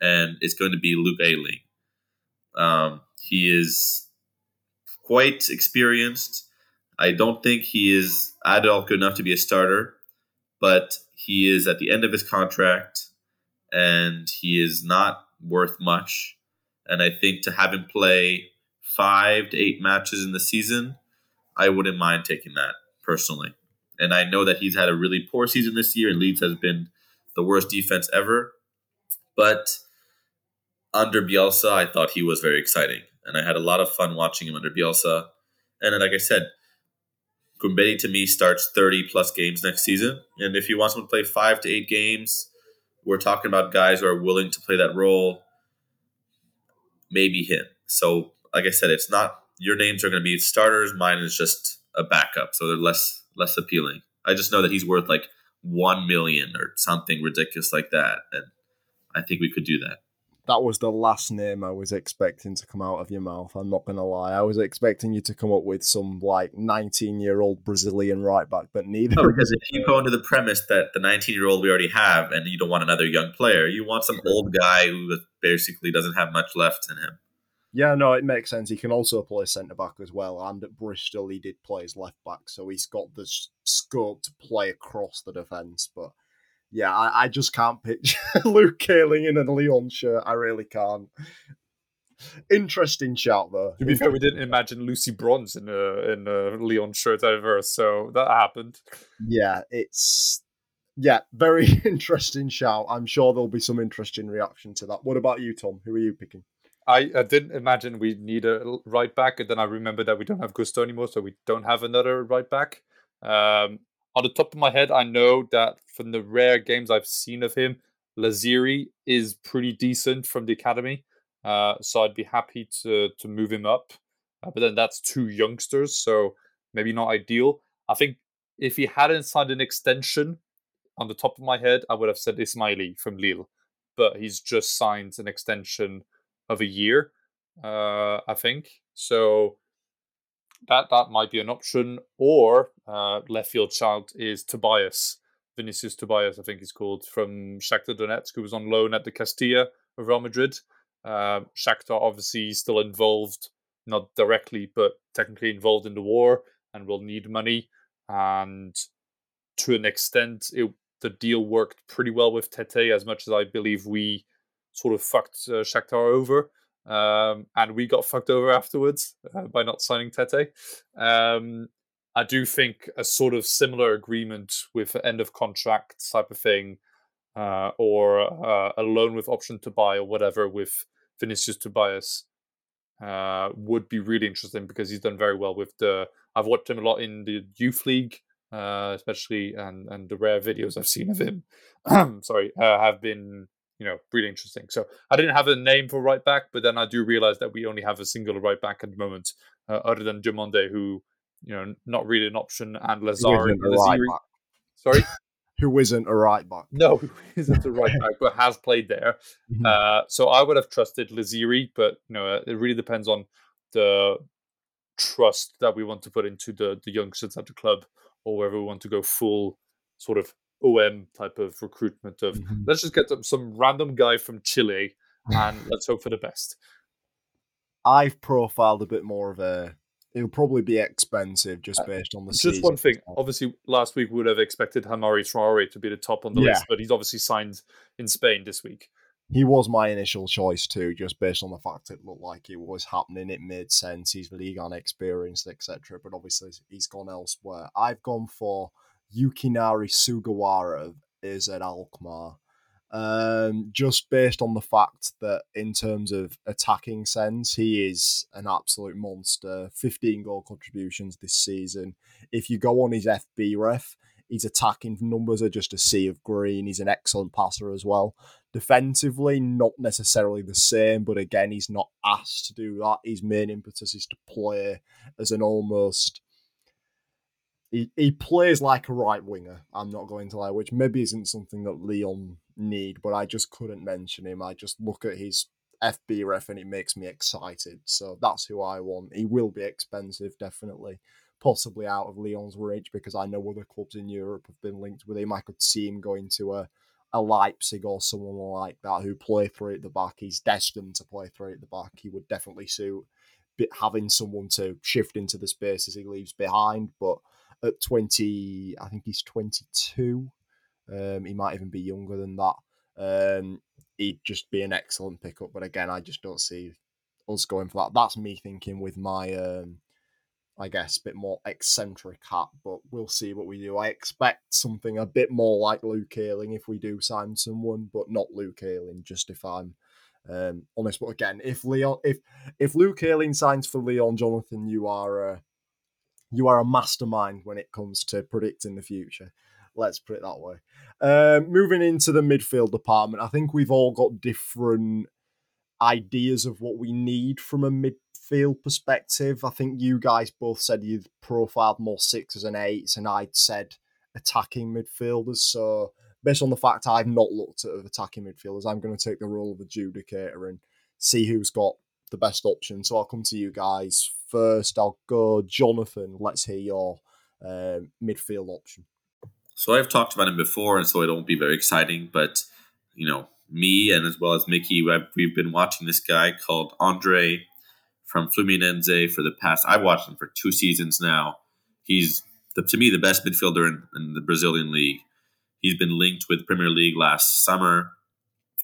and it's going to be Luke Ayling. Um, he is quite experienced. I don't think he is adult good enough to be a starter, but he is at the end of his contract, and he is not worth much. And I think to have him play five to eight matches in the season, I wouldn't mind taking that personally. And I know that he's had a really poor season this year, and Leeds has been the worst defense ever. But under Bielsa, I thought he was very exciting. And I had a lot of fun watching him under Bielsa. And like I said, Kumbedi to me starts 30 plus games next season. And if he wants to play five to eight games, we're talking about guys who are willing to play that role. Maybe him. So, like I said, it's not your names are going to be starters. Mine is just a backup, so they're less less appealing. I just know that he's worth like one million or something ridiculous like that, and I think we could do that. That was the last name I was expecting to come out of your mouth. I'm not gonna lie. I was expecting you to come up with some like 19 year old Brazilian right back, but neither. No, because if you go into the premise that the 19 year old we already have, and you don't want another young player, you want some old guy who basically doesn't have much left in him. Yeah, no, it makes sense. He can also play centre back as well, and at Bristol he did play as left back, so he's got the scope to play across the defence. But yeah, I, I just can't picture Luke Ayling in a Lyon shirt. I really can't. Interesting shout though. To be fair, we didn't imagine Lucy Bronze in a in a Lyon shirt ever, so that happened. Yeah, it's yeah, very interesting shout. I'm sure there'll be some interesting reaction to that. What about you, Tom? Who are you picking? I, I didn't imagine we need a right back, and then I remember that we don't have Gusto anymore, so we don't have another right back. Um, on the top of my head, I know that from the rare games I've seen of him, Laziri is pretty decent from the academy. Uh, so I'd be happy to to move him up. Uh, but then that's two youngsters, so maybe not ideal. I think if he hadn't signed an extension, on the top of my head, I would have said Ismaily from Lille. But he's just signed an extension of a year, uh, I think. So that that might be an option. Or uh, left field child is Tobias, Vinicius Tobias, I think he's called, from Shakhtar Donetsk, who was on loan at the Castilla of Real Madrid. Uh, Shakhtar obviously still involved, not directly, but technically involved in the war and will need money. And to an extent, it, the deal worked pretty well with Tete, as much as I believe we sort of fucked uh, Shakhtar over. Um, and we got fucked over afterwards uh, by not signing Tete. Um, I do think a sort of similar agreement with end of contract type of thing, uh, or uh, a loan with option to buy or whatever with Vinicius Tobias uh, would be really interesting because he's done very well with the. I've watched him a lot in the youth league, uh, especially, and and the rare videos I've seen of him, sorry, uh, have been you know, really interesting. So I didn't have a name for right back, but then I do realize that we only have a single right back at the moment, uh, other than Diomande, who, you know, not really an option, and Lazari. Right Sorry? who isn't a right back. No, who isn't a right back, but has played there. Mm-hmm. Uh, so I would have trusted Laziri, but you know, it really depends on the trust that we want to put into the the youngsters at the club or whether we want to go full sort of OM type of recruitment of Mhm. let's just get some random guy from Chile and let's hope for the best. I've profiled a bit more of a. It'll probably be expensive just based on the Just season. one thing. Obviously, last week we would have expected Hamari Traore to be the top on the Yeah. list, but he's obviously signed in Spain this week. He was my initial choice too, just based on the fact it looked like it was happening. It made sense. He's Ligue 1 experienced, etc. But obviously, he's gone elsewhere. I've gone for Yukinari Sugawara is at Alkmaar. Um, just based on the fact that in terms of attacking sense, he is an absolute monster. 15 goal contributions this season. If you go on his FB ref, his attacking numbers are just a sea of green. He's an excellent passer as well. Defensively, not necessarily the same, but again, he's not asked to do that. His main impetus is to play as an almost he, he plays like a right winger. I'm not going to lie, which maybe isn't something that Lyon need, but I just couldn't mention him. I just look at his FB ref and it makes me excited. So that's who I want. He will be expensive, definitely. Possibly out of Lyon's reach because I know other clubs in Europe have been linked with him. I could see him going to a, a Leipzig or someone like that who play three at the back. He's destined to play three at the back. He would definitely suit having someone to shift into the spaces he leaves behind. But at 20, I think he's 22. Um, he might even be younger than that. Um, he'd just be an excellent pickup. But again, I just don't see us going for that. That's me thinking with my, um, I guess, a bit more eccentric hat. But we'll see what we do. I expect something a bit more like Luke Ayling if we do sign someone, but not Luke Ayling. Just if I'm um, honest. But again, if Lyon, if if Luke Ayling signs for Lyon Jonathan, you are a you are a mastermind when it comes to predicting the future. Let's put it that way. Um, moving into the midfield department, I think we've all got different ideas of what we need from a midfield perspective. I think you guys both said you've profiled more sixes and eights, and I'd said attacking midfielders. So, based on the fact I've not looked at attacking midfielders, I'm going to take the role of adjudicator and see who's got the best option. So, I'll come to you guys first. I'll go Jonathan. Let's hear your um, midfield option. So I've talked about him before, and so it won't be very exciting. But you know, me and as well as Mickey, we've, been watching this guy called Andre from Fluminense for the past. I've watched him for two seasons now. He's the, to me the best midfielder in, in the Brazilian league. He's been linked with Premier League last summer,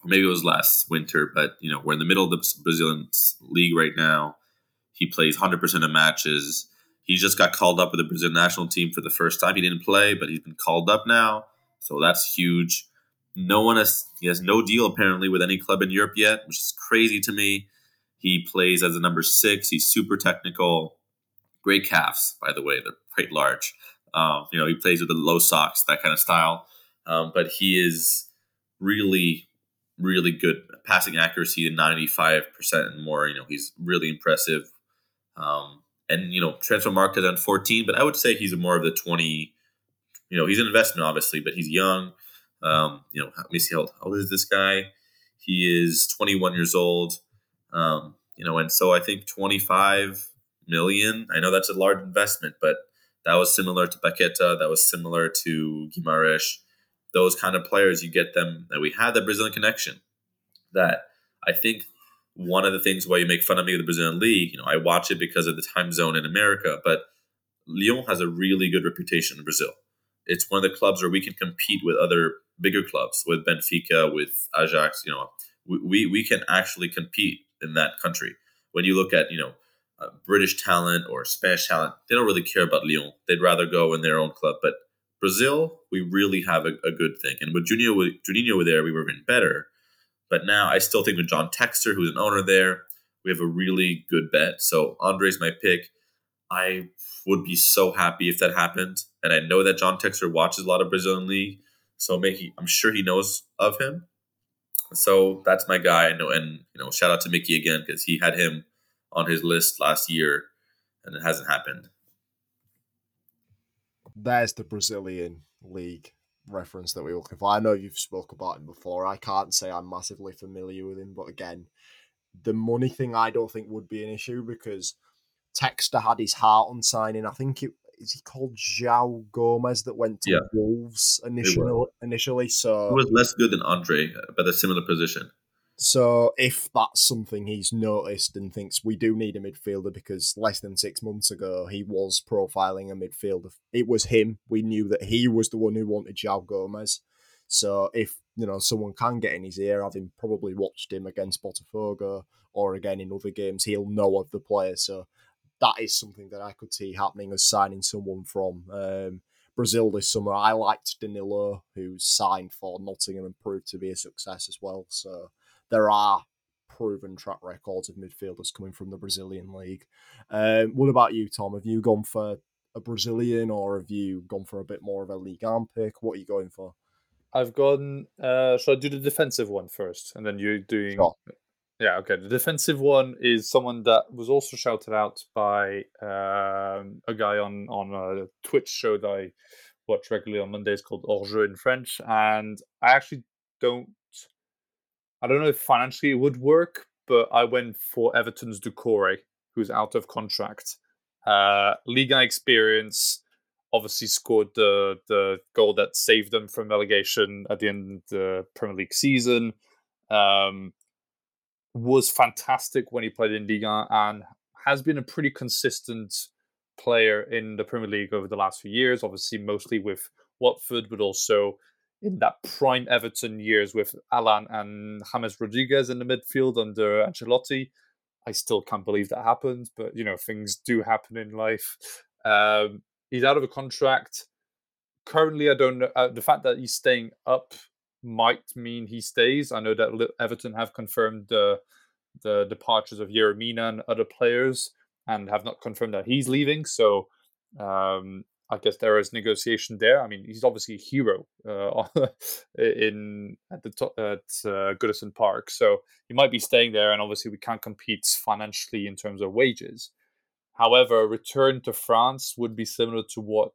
maybe it was last winter. But you know, we're in the middle of the Brazilian league right now. He plays 100% of matches. He just got called up with the Brazilian national team for the first time. He didn't play, but he's been called up now, so that's huge. No one has he has no deal apparently with any club in Europe yet, which is crazy to me. He plays as a number six. He's super technical, great calves, by the way. They're quite large. Um, you know, he plays with the low socks, that kind of style. Um, but he is really, really good passing accuracy, to ninety five percent and more. You know, he's really impressive. Um, and you know, Transfermarkt on 14, but I would say he's more of the 20. You know, he's an investment, obviously, but he's young. Um, you know, let me see how old, is this guy? He is 21 years old. Um, you know, and so I think 25 million. I know that's a large investment, but that was similar to Paqueta. That was similar to Guimaraes. Those kind of players, you get them. That we had the Brazilian connection. That I think one of the things why you make fun of me with the Brazilian league, you know, I watch it because of the time zone in America, but Lyon has a really good reputation in Brazil. It's one of the clubs where we can compete with other bigger clubs, with Benfica, with Ajax. You know, we we can actually compete in that country. When you look at you know uh, British talent or Spanish talent, they don't really care about Lyon. They'd rather go in their own club. But Brazil, we really have a, a good thing. And with Juninho, with Juninho there, we were even better. But now I still think with John Textor, who's an owner there, we have a really good bet. So Andre's my pick. I would be so happy if that happened. And I know that John Textor watches a lot of Brazilian league, so maybe I'm sure he knows of him. So that's my guy. I know, and you know, shout out to Mickey again because he had him on his list last year, and it hasn't happened. That's the Brazilian league reference that we were looking for. I know you've spoke about him before. I can't say I'm massively familiar with him, but again, the money thing I don't think would be an issue because Textor had his heart on signing. I think it is he called João Gomes that went to Yeah. Wolves initially. Initially, so He was less good than Andre, uh, but a similar position. So if that's something he's noticed and thinks we do need a midfielder because less than six months ago he was profiling a midfielder. It was him. We knew that he was the one who wanted João Gomes. So if you know someone can get in his ear, having probably watched him against Botafogo or again in other games, he'll know of the player. So that is something that I could see happening as signing someone from um, Brazil this summer. I liked Danilo, who's signed for Nottingham and proved to be a success as well. So there are proven track records of midfielders coming from the Brazilian league. Um, what about you, Tom? Have you gone for a Brazilian or have you gone for a bit more of a Ligue 1 pick? What are you going for? I've gone. Uh, shall I do the defensive one first, and then you're doing? Sure. Yeah, okay. The defensive one is someone that was also shouted out by um, a guy on on a Twitch show that I watch regularly on Mondays called Hors Jeu in French, and I actually don't. I don't know if financially it would work, but I went for Everton's Doucouré, who's out of contract. Uh, Liga experience, obviously scored the the goal that saved them from relegation at the end of the Premier League season. Um, was fantastic when he played in Liga and has been a pretty consistent player in the Premier League over the last few years. Obviously, mostly with Watford, but also in that prime Everton years with Allan and James Rodriguez in the midfield under Ancelotti. I still can't believe that happened, but you know things do happen in life. Um, he's out of a contract. Currently, I don't know. Uh, the fact that he's staying up might mean he stays. I know that Everton have confirmed the the departures of Yerry Mina and other players, and have not confirmed that he's leaving. So um, I guess there is negotiation there. I mean, he's obviously a hero uh, in at the top, at uh, Goodison Park, so he might be staying there. And obviously, we can't compete financially in terms of wages. However, return to France would be similar to what,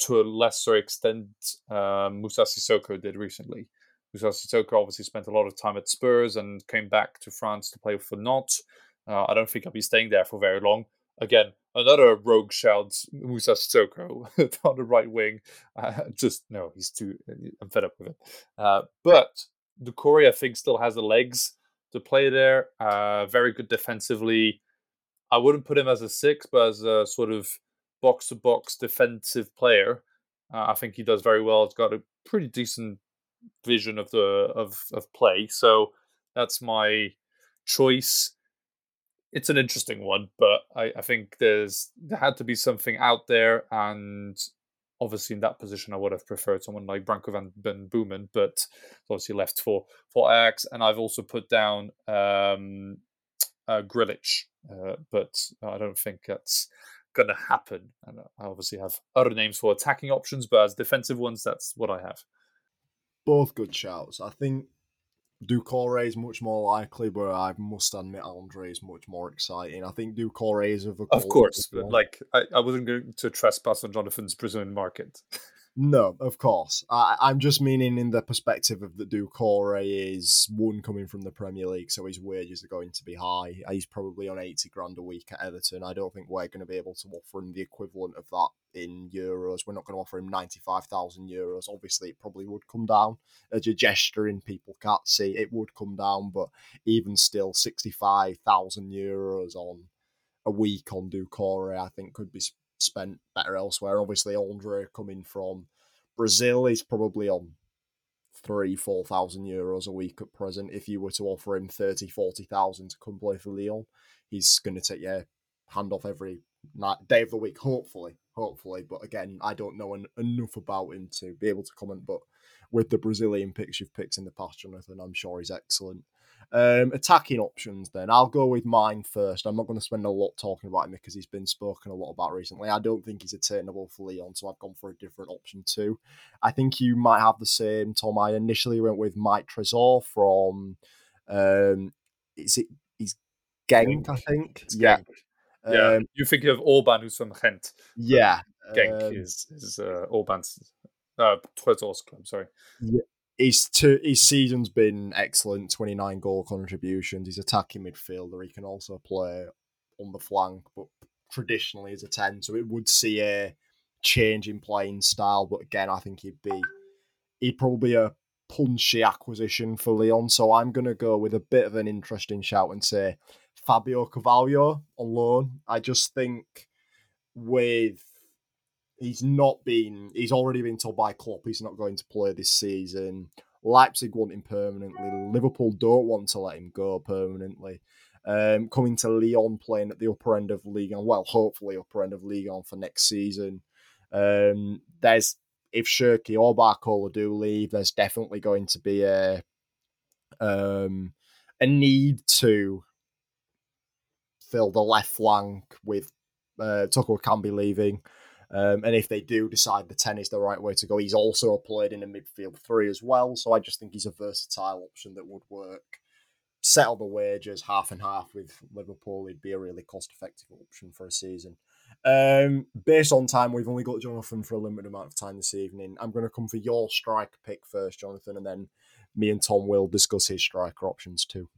to a lesser extent, uh, Moussa Sissoko did recently. Moussa Sissoko obviously spent a lot of time at Spurs and came back to France to play for Nantes. Uh, I don't think I'll be staying there for very long. Again, another rogue shouts Moussa Sissoko on the right wing. Uh, just no, he's too. I'm fed up with it. Uh, but Doucouré, I think, still has the legs to play there. Uh, very good defensively. I wouldn't put him as a six, but as a sort of box to box defensive player, uh, I think he does very well. He's got a pretty decent vision of the of of play. So that's my choice. It's an interesting one, but I, I think there's there had to be something out there, and obviously in that position I would have preferred someone like Branco van den Boomen, but obviously left for for Ajax. And I've also put down um, uh, Grillitsch, uh, but I don't think that's going to happen. And I obviously have other names for attacking options, but as defensive ones, that's what I have. Both good shouts. I think Doucouré is much more likely, but I must admit Andre is much more exciting. I think Doucouré is of a Of course, but like I, I wasn't going to trespass on Jonathan's Brazilian market. No, of course. I, I'm just meaning in the perspective of the Doucouré is one coming from the Premier League, so his wages are going to be high. Uh, he's probably on 80 grand a week at Everton. I don't think we're going to be able to offer him the equivalent of that in euros. We're not going to offer him 95,000 euros. Obviously, it probably would come down. As a gesture in people can't see, it would come down, but even still, 65,000 euros on a week on Doucouré, I think could be spent better elsewhere. Obviously, Andre coming from Brazil is probably on three, four thousand euros a week at present. If you were to offer him 30, 40,000 to come play for Lyon, he's going to take your hand off every night, day of the week, hopefully. Hopefully. But again, I don't know en- enough about him to be able to comment. But with the Brazilian picks you've picked in the past, Jonathan, I'm sure he's excellent. Um, attacking options, then I'll go with mine first. I'm not going to spend a lot talking about him because he's been spoken a lot about recently. I don't think he's attainable for Lyon, so I've gone for a different option too. I think you might have the same, Tom. I initially went with Mike Trésor from, um, is it? He's Genk, I think. It's yeah, Genk. Yeah, Um, you think of Orban, who's from Gent. yeah. Genk um, is is uh, Orban's uh, Trésor's club. Sorry. His two, his season's been excellent. Twenty nine goal contributions. He's attacking midfielder. He can also play on the flank, but traditionally as a 10, so it would see a change in playing style. But again, I think he'd be he'd probably a punchy acquisition for Lyon So I'm gonna go with a bit of an interesting shout and say Fabio Carvalho on loan. I just think with he's not been he's already been told by Klopp he's not going to play this season. Leipzig want him permanently. Liverpool don't want to let him go permanently. Um, coming to Lyon, playing at the upper end of league, and well, hopefully upper end of Ligue 1 for next season. Um, there's if Cherki or Barcola do leave, there's definitely going to be a um, a need to fill the left flank with uh, Toko be leaving. Um, and if they do decide the 10 is the right way to go, he's also played in a midfield three as well. So I just think he's a versatile option that would work. Settle the wages half and half with Liverpool, he'd be a really cost effective option for a season. Um, based on time, we've only got Jonathan for a limited amount of time this evening. I'm going to come for your striker pick first, Jonathan, and then me and Tom will discuss his striker options too.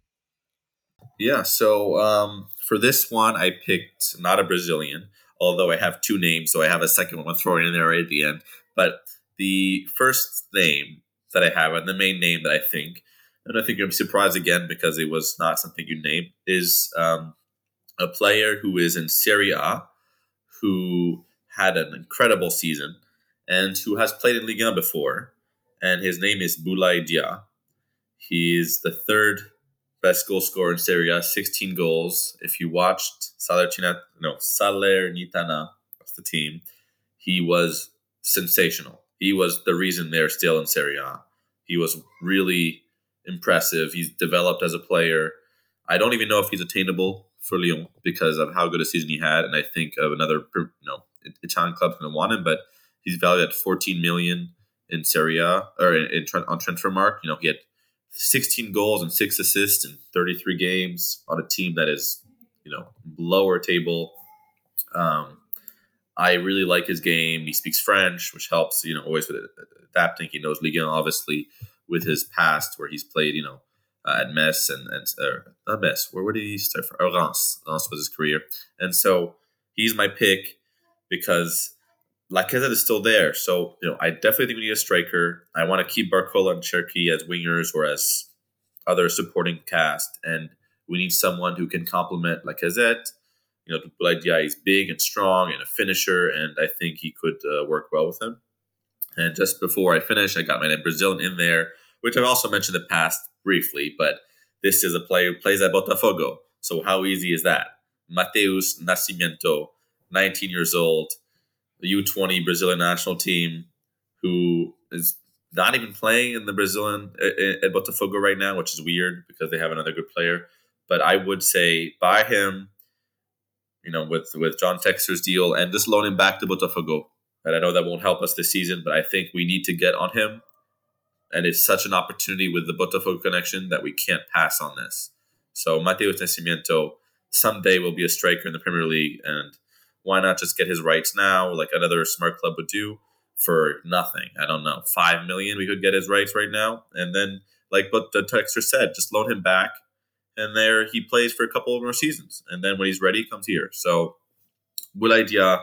Yeah, so um, for this one, I picked not a Brazilian, although I have two names, so I have a second one I'm throwing in there right at the end. But the first name that I have, and the main name that I think, and I think you're surprised again because it was not something you named, is um, a player who is in Serie A, who had an incredible season, and who has played in Ligue 1 before, and his name is Boulaye Dia. He is the third best goal scorer in Serie A, 16 goals. If you watched Salernitana, no, Salernitana, that's the team, he was sensational. He was the reason they're still in Serie A. He was really impressive. He's developed as a player. I don't even know if he's attainable for Lyon because of how good a season he had, and I think of another, you know, Italian club's going to want him, but he's valued at 14 million in Serie A or in, in on Transfermarkt. You know, he had 16 goals and six assists in 33 games on a team that is, you know, lower table. Um, I really like his game. He speaks French, which helps, you know, always with adapting. He knows Ligue 1, obviously, with his past where he's played, you know, uh, at Metz and, and uh, not Metz. Where, did he start from? Oh, Reims. Reims was his career. And so he's my pick because Lacazette is still there. So, you know, I definitely think we need a striker. I want to keep Barcola and Cherki as wingers or as other supporting cast. And we need someone who can complement Lacazette. You know, Boulaye Dia is big and strong and a finisher, and I think he could uh, work well with him. And just before I finish, I got my Brazilian in there, which I've also mentioned in the past briefly, but this is a player who plays at Botafogo. So how easy is that? Matheus Nascimento, 19 years old, the U20 Brazilian national team, who is not even playing in the Brazilian uh, uh, at Botafogo right now, which is weird because they have another good player. But I would say buy him, you know, with with John Textor's deal and just loan him back to Botafogo. And I know that won't help us this season, but I think we need to get on him. And it's such an opportunity with the Botafogo connection that we can't pass on this. So Matheus Nascimento someday will be a striker in the Premier League, and why not just get his rights now, like another smart club would do, for nothing? I don't know, five million. We could get his rights right now, and then like what the Textor said, just loan him back, and there he plays for a couple more seasons, and then when he's ready, he comes here. So, Boulaye Dia,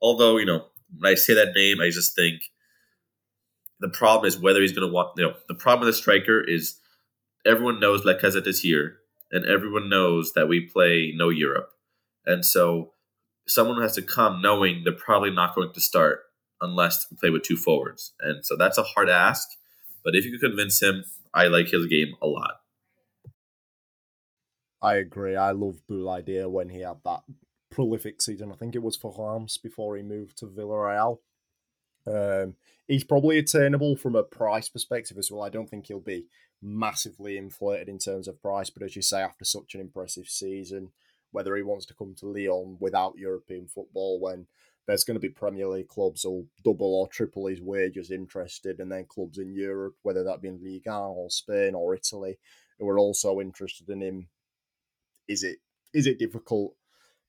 although you know when I say that name, I just think the problem is whether he's going to want. You know, the problem with the striker is everyone knows Lacazette is here, and everyone knows that we play no Europe, and so someone has to come knowing they're probably not going to start unless we play with two forwards. And so that's a hard ask. But if you could convince him, I like his game a lot. I agree. I love Boulaye Dia when he had that prolific season. I think it was for Reims before he moved to Villarreal. Um, he's probably attainable from a price perspective as well. I don't think he'll be massively inflated in terms of price, but as you say, after such an impressive season, whether he wants to come to Lyon without European football when there's going to be Premier League clubs who'll double or triple his wages interested, and then clubs in Europe, whether that be in Liga or Spain or Italy, who are also interested in him. Is it is it difficult?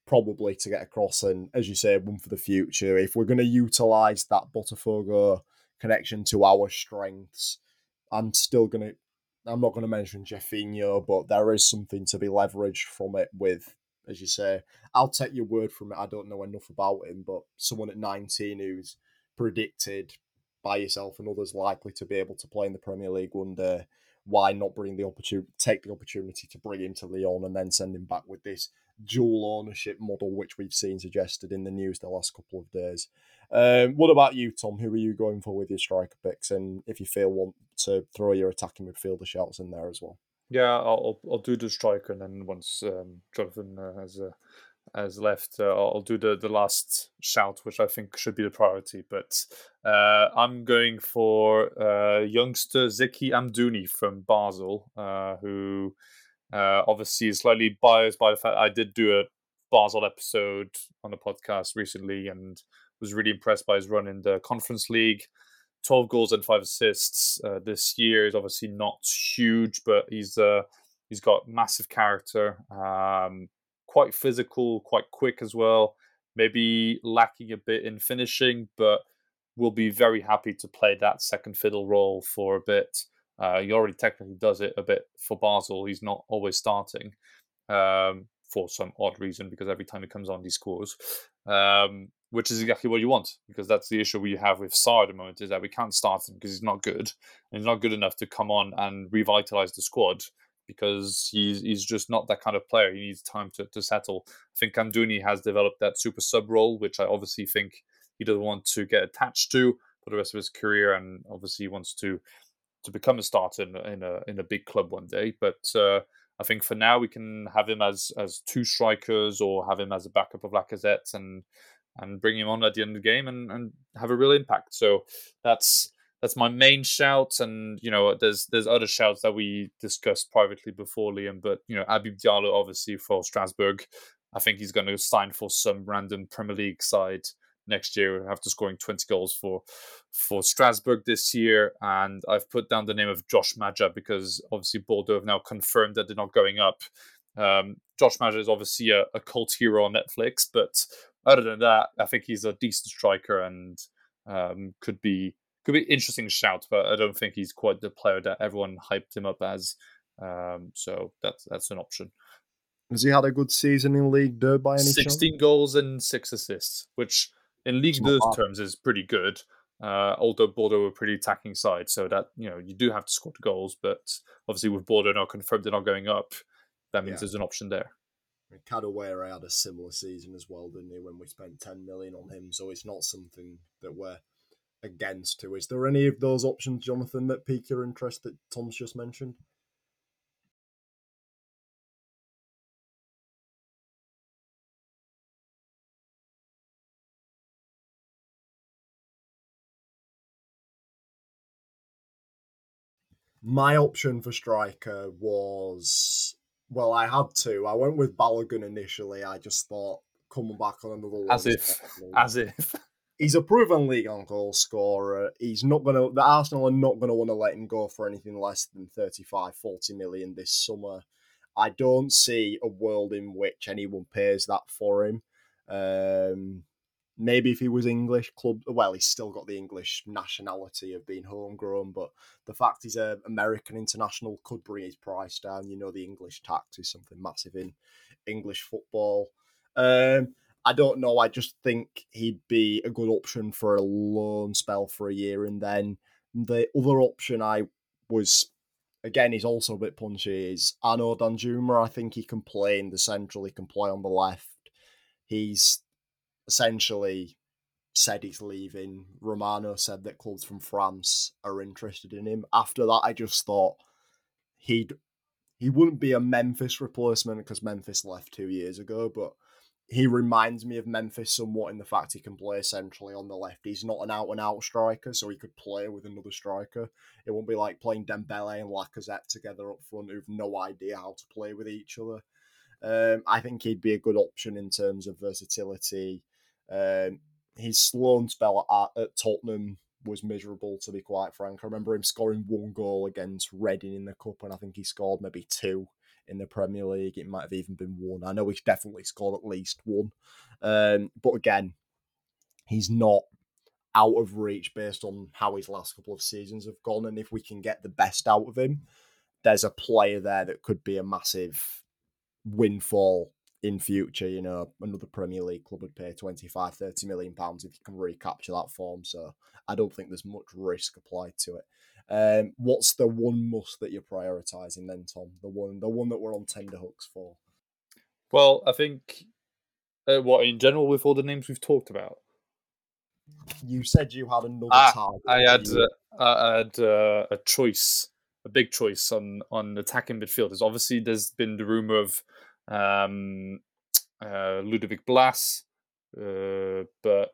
Probably to get across, and as you say, one for the future. If we're going to utilize that Botafogo connection to our strengths, I'm still going to. I'm not going to mention Jeffinho, but there is something to be leveraged from it with as you say. I'll take your word from it. I don't know enough about him, but someone at 19 who's predicted by yourself and others likely to be able to play in the Premier League one day. Why not bring the opportunity, take the opportunity to bring him to Lyon and then send him back with this dual ownership model, which we've seen suggested in the news the last couple of days. Um, what about you, Tom? Who are you going for with your striker picks? And if you feel want to throw your attacking midfielder shouts in there as well. Yeah, I'll I'll do the striker, and then once um, Jonathan uh, has uh, has left, uh, I'll do the the last shout, which I think should be the priority. But uh, I'm going for uh, youngster Zeki Amdouni from Basel, uh, who obviously is slightly biased by the fact I did do a Basel episode on the podcast recently, and was really impressed by his run in the Conference League. 12 goals and five assists uh, this year is obviously not huge, but he's uh, he's got massive character, um, quite physical, quite quick as well. Maybe lacking a bit in finishing, but will be very happy to play that second fiddle role for a bit. Uh, he already technically does it a bit for Basel. He's not always starting um, for some odd reason because every time he comes on, he scores. Um, which is exactly what you want because that's the issue we have with Sarr at the moment is that we can't start him because he's not good and he's not good enough to come on and revitalize the squad because he's he's just not that kind of player. He needs time to, to settle. I think Amdouni has developed that super sub role, which I obviously think he doesn't want to get attached to for the rest of his career, and obviously he wants to to become a starter in, in a in a big club one day. But uh, I think for now we can have him as as two strikers or have him as a backup of Lacazette and and bring him on at the end of the game and, and have a real impact. So that's that's my main shout. And you know, there's there's other shouts that we discussed privately before Liam, but you know, Habib Diallo obviously for Strasbourg. I think he's going to sign for some random Premier League side next year after scoring 20 goals for for Strasbourg this year. And I've put down the name of Josh Maja because obviously Bordeaux have now confirmed that they're not going up. Um, Josh Maja is obviously a, a, cult hero on Netflix, but other than that, I think he's a decent striker and um, could be could be interesting shout, but I don't think he's quite the player that everyone hyped him up as. Um, so that's that's an option. Has he had a good season in League Two by any 16 chance? 16 goals and six assists, which in League Two terms is pretty good. Uh, although Bordeaux were pretty attacking side, so that you know you do have to score the goals, but obviously with Bordeaux now confirmed they're not going up, that means yeah. there's an option there. Kadewere had a similar season as well, didn't he? When we spent ten million on him, so it's not something that we're against. To is there any of those options, Jonathan, that pique your interest that Tom's just mentioned? My option for striker was well, I had to. I went with Balogun initially. I just thought coming back on another as if, as if he's a proven Ligue 1 goal scorer. He's not gonna. The Arsenal are not gonna want to let him go for anything less than 35, 40 million this summer. I don't see a world in which anyone pays that for him. Um, maybe if he was English club, well, he's still got the English nationality of being homegrown, but the fact he's an American international could bring his price down. You know, the English tax is something massive in English football. Um, I don't know. I just think he'd be a good option for a loan spell for a year, and then the other option I was again he's also a bit punchy is Arnaut Danjuma. I think he can play in the central. He can play on the left. He's essentially said he's leaving. Romano said that clubs from France are interested in him. After that, I just thought he'd he wouldn't be a Memphis replacement because Memphis left two years ago, but he reminds me of Memphis somewhat in the fact he can play centrally on the left. He's not an out and out striker, so he could play with another striker. It won't be like playing Dembele and Lacazette together up front who've no idea how to play with each other. Um, I think he'd be a good option in terms of versatility, um, his sloan spell at, at, Tottenham was miserable, to be quite frank. I remember him scoring one goal against Reading in the Cup, and I think he scored maybe two in the Premier League. It might have even been one. I know he's definitely scored at least one. Um, but again, he's not out of reach based on how his last couple of seasons have gone. And if we can get the best out of him, there's a player there that could be a massive windfall in future, you know, another Premier League club would pay 25, 30 million pounds if you can recapture that form. So I don't think there's much risk applied to it. Um, what's the one must that you're prioritising then, Tom? The one, the one that we're on tender hooks for. Well, I think uh, what in general with all the names we've talked about. You said you had another Ah, target. I had you- uh, I had uh, a choice, a big choice on on attacking midfielders. Obviously, there's been the rumor of um, uh, Ludovic Blas, uh, but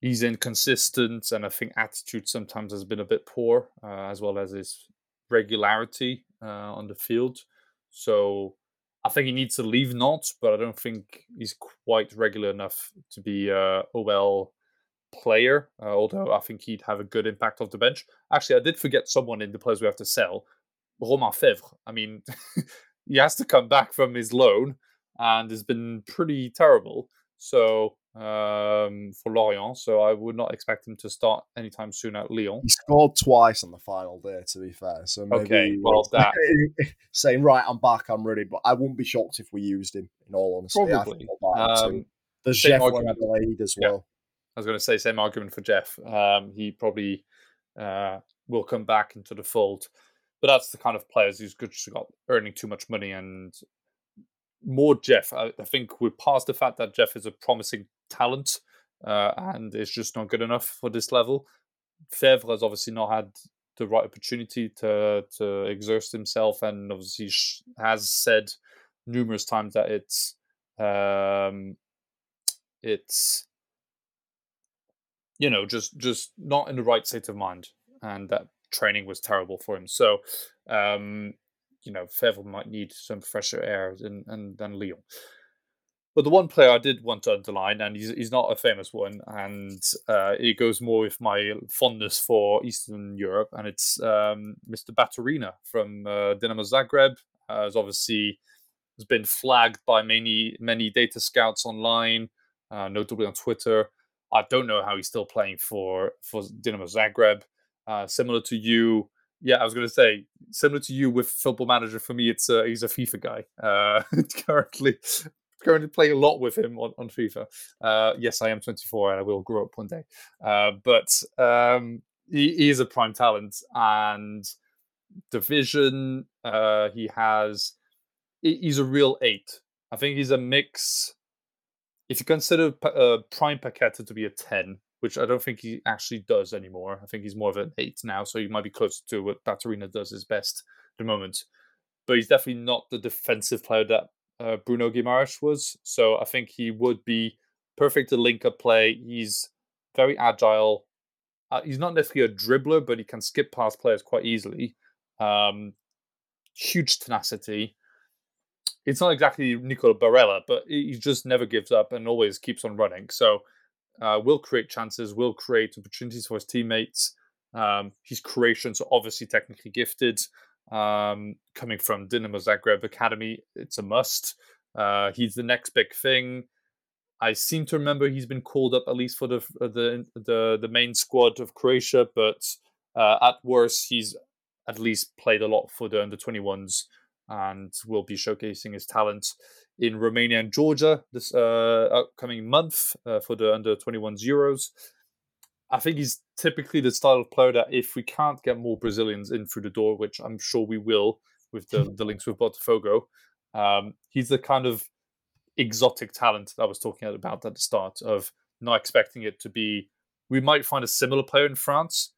he's inconsistent, and I think attitude sometimes has been a bit poor, uh, as well as his regularity uh, on the field. So I think he needs to leave Nantes, but I don't think he's quite regular enough to be a well player. Uh, although I think he'd have a good impact off the bench. Actually, I did forget someone in the players we have to sell. Romain Faivre. I mean, he has to come back from his loan and has been pretty terrible. So um, for Lorient, so I would not expect him to start anytime soon at Lyon. He scored twice on the final day, to be fair. So maybe Okay, well, that- saying, right, I'm back, I'm ready. But I wouldn't be shocked if we used him, in all honesty. Probably. thought that too. Um, There's Jeff. Adelaide as Yeah. well. I was going to say same argument for Jeff. Um, he probably uh, will come back into the fold, but that's the kind of players who's just got earning too much money and more Jeff. I, I think we're past the fact that Jeff is a promising talent uh, and it's just not good enough for this level. Faivre has obviously not had the right opportunity to to exert himself, and obviously has said numerous times that it's um, it's you know just just not in the right state of mind and that training was terrible for him so um you know Faivre might need some fresher air than and than Lyon but the one player I did want to underline, and he's, he's not a famous one, and uh, it goes more with my fondness for Eastern Europe, and it's um, Mr. Baturina from uh, Dinamo Zagreb. Uh, has obviously has been flagged by many many data scouts online, uh, notably on Twitter. I don't know how he's still playing for for Dinamo Zagreb. Uh, similar to you, yeah, I was going to say similar to you with Football Manager. For me, it's uh, he's a FIFA guy uh, currently. Currently playing a lot with him on, on FIFA. Uh, yes, I am 24 and I will grow up one day. Uh, but um, he, he is a prime talent and division. Uh, he has. He's a real eight. I think he's a mix. If you consider uh, Prime Paqueta to be a 10, which I don't think he actually does anymore, I think he's more of an 8 now, so he might be closer to what Baturina does his best at the moment. But he's definitely not the defensive player that uh, Bruno Guimaraes was. So I think he would be perfect to link up play. He's very agile. Uh, he's not necessarily a dribbler, but he can skip past players quite easily. Um, huge tenacity. It's not exactly Nicola Barella, but he just never gives up and always keeps on running. So uh, will create chances, will create opportunities for his teammates. Um, his creations are obviously technically gifted. Um, coming from Dinamo Zagreb Academy, it's a must. Uh, he's the next big thing. I seem to remember he's been called up at least for the uh, the the, the main squad of Croatia, but uh, at worst, he's at least played a lot for the under 21s and will be showcasing his talent in Romania and Georgia this uh, upcoming month uh, for the under 21s Euros. I think he's typically the style of player that if we can't get more Brazilians in through the door, which I'm sure we will with the, the links with Botafogo, um, he's the kind of exotic talent that I was talking about at the start of not expecting it to be. We might find a similar player in France,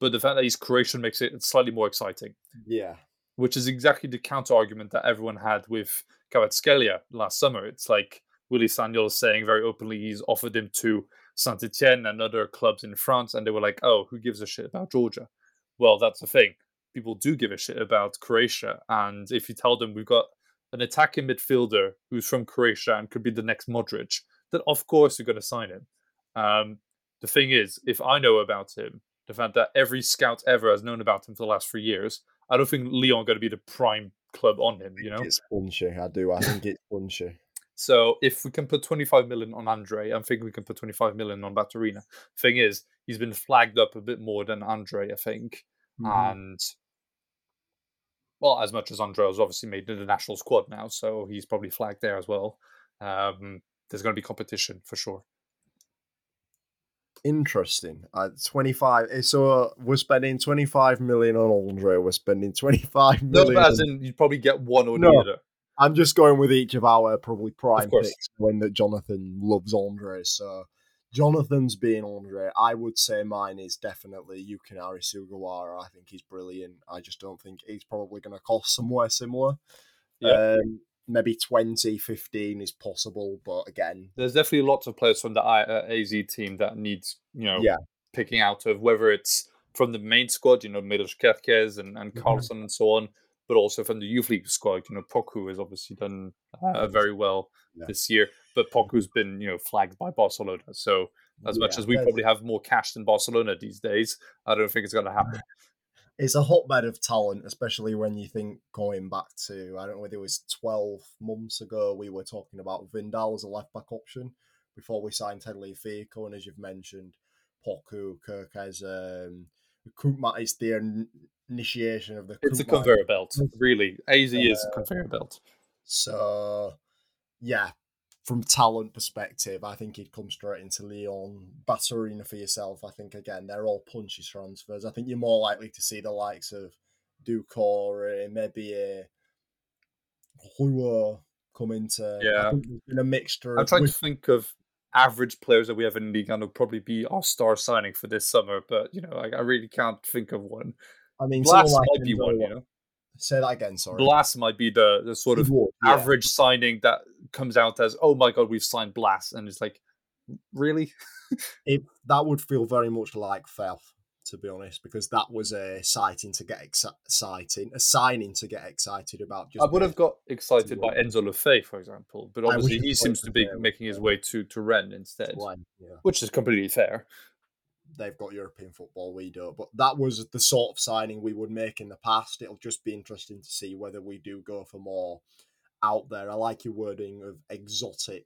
but the fact that he's Croatian makes it slightly more exciting Yeah. which is exactly the counter argument that everyone had with Kvaratskhelia last summer. It's like Willie Sagnol is saying very openly he's offered him to Saint Etienne and other clubs in France, and they were like, "Oh, who gives a shit about Georgia?" Well, that's the thing. People do give a shit about Croatia, and if you tell them we've got an attacking midfielder who's from Croatia and could be the next Modric, then of course you're going to sign him. Um, the thing is, if I know about him, the fact that every scout ever has known about him for the last three years, I don't think Lyon going to be the prime club on him. You know, It's punchy. I do. I think it's punchy. so if we can put 25 million on Andre, I'm thinking we can put 25 million on Baturina. Thing is, he's been flagged up a bit more than Andre, I think, Mm-hmm. and well, as much as Andre's obviously made the national squad now, so he's probably flagged there as well. Um, there's going to be competition for sure. Interesting. Uh, 25. eh, So uh, we're spending 25 million on Andre. We're spending 25 No, but as in you'd probably get one or No. I'm just going with each of our probably prime picks, when that Jonathan loves Andre. So Jonathan's being Andre. I would say mine is definitely Yukinari Sugawara. I think he's brilliant. I just don't think he's probably going to cost somewhere similar. Yeah. Um, maybe 20, 15 is possible, but again, There's definitely lots of players from the I, uh, AZ team that needs you know Yeah. picking out of whether it's from the main squad, you know, Milos Kerkez and, and Mhm. Karlsson and so on, but also from the youth league squad. You know, Poku has obviously done uh, very well Yeah. this year, but Poku's been you know flagged by Barcelona. So as much as we probably have more cash than Barcelona these days, I don't think it's going to happen. it's a hotbed of talent, especially when you think going back to I don't know whether it was twelve months ago we were talking about Wijndal as a left back option before we signed Tagliafico, and as you've mentioned, Poku, Kerkez, um, Koopma is the initiation of the. It's a conveyor belt, really. AZ is a conveyor belt. So, yeah, from talent perspective, I think he'd come straight into Lyon. Baturina for yourself, I think again they're all punchy transfers. I think you're more likely to see the likes of Doucouré, maybe uh, a Hua come into. I Yeah. been a mixture. I'm trying with- to think of average players that we have in league and will probably be our star signing for this summer, but you know, like, I really can't think of one. I mean, someone Blas like might be one, you know. Say that again. Sorry. Blas might be the, the sort of yeah. average signing that comes out as, oh my god, we've signed Blast," and it's like, really? it that would feel very much like Felth, to be honest, because that was a sighting to get exci- exciting, a signing to get excited about. Just I would have got excited by Enzo Le Fée, for example, but obviously he seems to be making his way to to Rennes instead, yeah, which is completely fair. They've got European football, we don't. But that was the sort of signing we would make in the past. It'll just be interesting to see whether we do go for more out there. I like your wording of exotic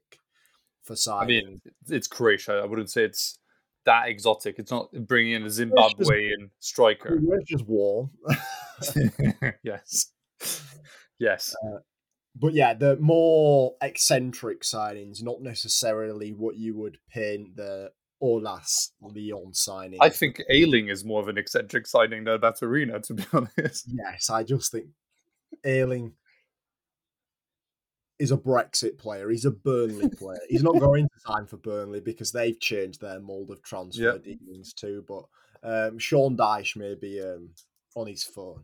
for signing. I mean, it's Croatia. I wouldn't say it's that exotic. It's not bringing in a Zimbabwean striker. We're just warm. yes. Yes. Uh, but yeah, the more eccentric signings, not necessarily what you would paint the Aulas Lyon signing. I think Ailing is more of an eccentric signing than Baturina, to be honest. yes, I just think Ailing is a Brexit player. He's a Burnley player. He's not going to sign for Burnley because they've changed their mould of transfer Yep. dealings too. But um, Sean Dyche may be um, on his phone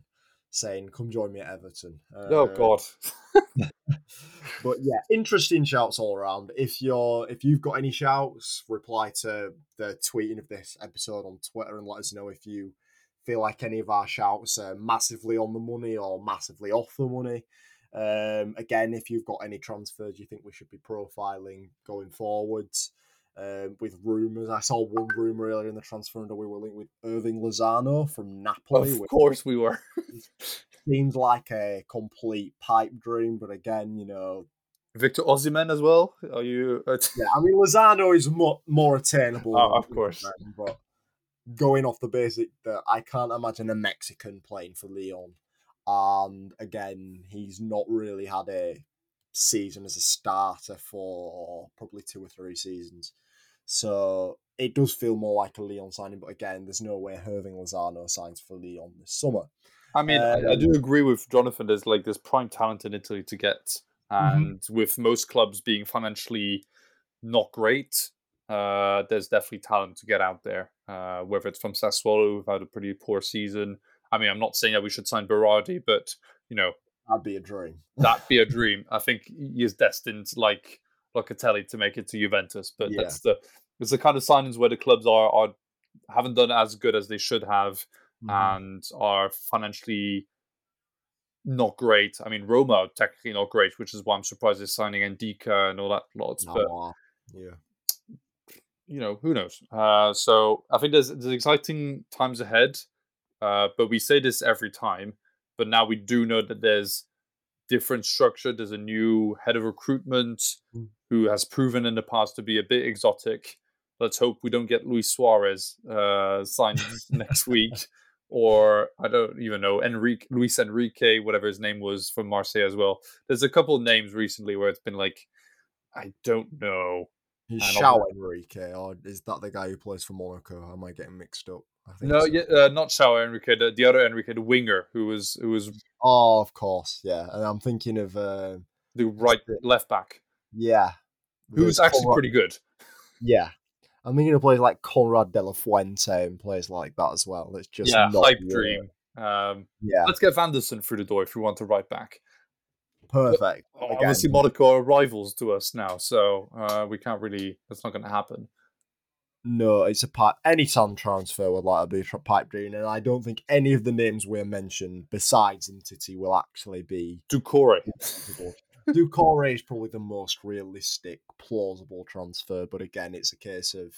saying, "Come join me at Everton." Oh Uh, God. but yeah, interesting shouts all around. If you're if you've got any shouts, reply to the tweeting of this episode on Twitter and let us know if you feel like any of our shouts are massively on the money or massively off the money. Um, again, if you've got any transfers you think we should be profiling going forwards. Um, with rumours, I saw one rumor earlier in the transfer window we were linked with Hirving Lozano from Napoli. Of course we were. seems like a complete pipe dream, but again, you know, Victor Osimhen as well. Are you? Uh, Yeah, I mean Lozano is more, more attainable. Oh, of course. But going off the basic that I can't imagine a Mexican playing for Lyon, and again, he's not really had a season as a starter for probably two or three seasons. So it does feel more like a Lyon signing, but again, there's no way Hirving Lozano signs for Lyon this summer. I mean, I, I Um, do agree with Jonathan. There's like this prime talent in Italy to get, Mm-hmm. and with most clubs being financially not great, uh, there's definitely talent to get out there. Uh, whether it's from Sassuolo, who've had a pretty poor season. I mean, I'm not saying that we should sign Berardi, but you know That'd be a dream. that'd be a dream. I think he is destined, like Locatelli, to make it to Juventus. But Yeah. that's the it's the kind of signings where the clubs are are haven't done as good as they should have Mm-hmm. and are financially not great. I mean, Roma are technically not great, which is why I'm surprised they're signing Ndicka and all that lots. No, But yeah. you know, who knows? Uh, so I think there's there's exciting times ahead. Uh, but we say this every time. But now we do know that there's different structure. There's a new head of recruitment Mm. who has proven in the past to be a bit exotic. Let's hope we don't get Luis Suarez uh, signed next week, or I don't even know Henrique Luis Henrique, whatever his name was from Marseille as well. There's a couple of names recently where it's been like, I don't know. Caio Henrique, or is that the guy who plays for Monaco? Am I getting mixed up? No, yeah, uh, not Caio Henrique, the, the other Henrique, the winger who was who was Oh, of course, yeah. And I'm thinking of uh, the right left back, yeah, who was actually Konrad- pretty good. Yeah, I'm thinking of players like Konrad De La Fuente and players like that as well. It's just yeah, hype the- dream. Um, Yeah, let's get Vanderson through the door if we want to right back. perfect. Oh, Again, Obviously, Monaco are rivals to us now, so uh, we can't really. That's not going to happen. No, it's a pipe. Any Sun transfer would like to be a pipe dream, and I don't think any of the names we're mentioned besides Entity will actually be Doucouré. Doucouré is probably the most realistic, plausible transfer, but again, it's a case of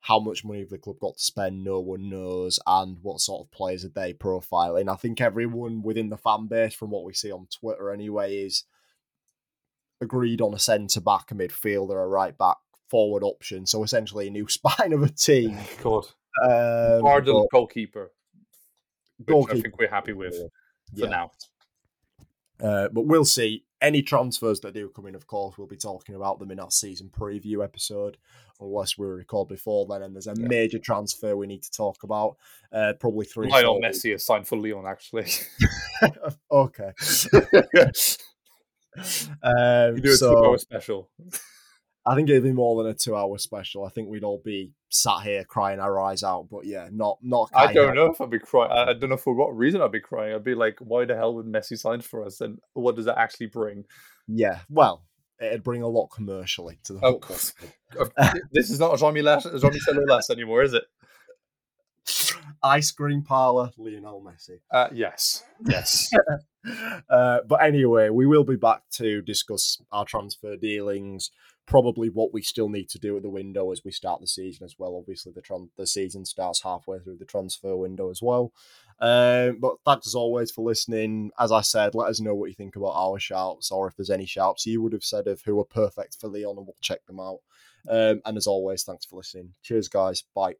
how much money have the club got to spend, no one knows, and what sort of players are they profiling. I think everyone within the fan base, from what we see on Twitter anyway, is agreed on a centre back, a midfielder, a right back, forward option. So essentially a new spine of a team. God, Um, but goalkeeper. Which I think we're happy with for yeah. now. Uh, but we'll see. Any transfers that do come in, of course, we'll be talking about them in our season preview episode, unless we record before then. And there's a Yeah. major transfer we need to talk about. Uh, probably three. Lionel Messi is signed for Lyon, actually. okay. Um, we do a so special. I think it'd be more than a two-hour special. I think we'd all be sat here crying our eyes out. But yeah, not not. I don't of- know if I'd be crying. I don't know for what reason I'd be crying. I'd be like, why the hell would Messi sign for us? And what does that actually bring? Yeah, well, it'd bring a lot commercially to the Of football. course. Uh, this is not Jean-Michel Jean-Michel Aulas anymore, is it? Ice cream parlor, Lionel Messi. Uh, yes. Yes. uh, but anyway, we will be back to discuss our transfer dealings. Probably what we still need to do at the window as we start the season as well. Obviously, the tran- the season starts halfway through the transfer window as well. Um, but thanks as always for listening. As I said, let us know what you think about our shouts, or if there's any shouts you would have said of who are perfect for Lyon, and we'll check them out. Um, and as always, thanks for listening. Cheers, guys. Bye.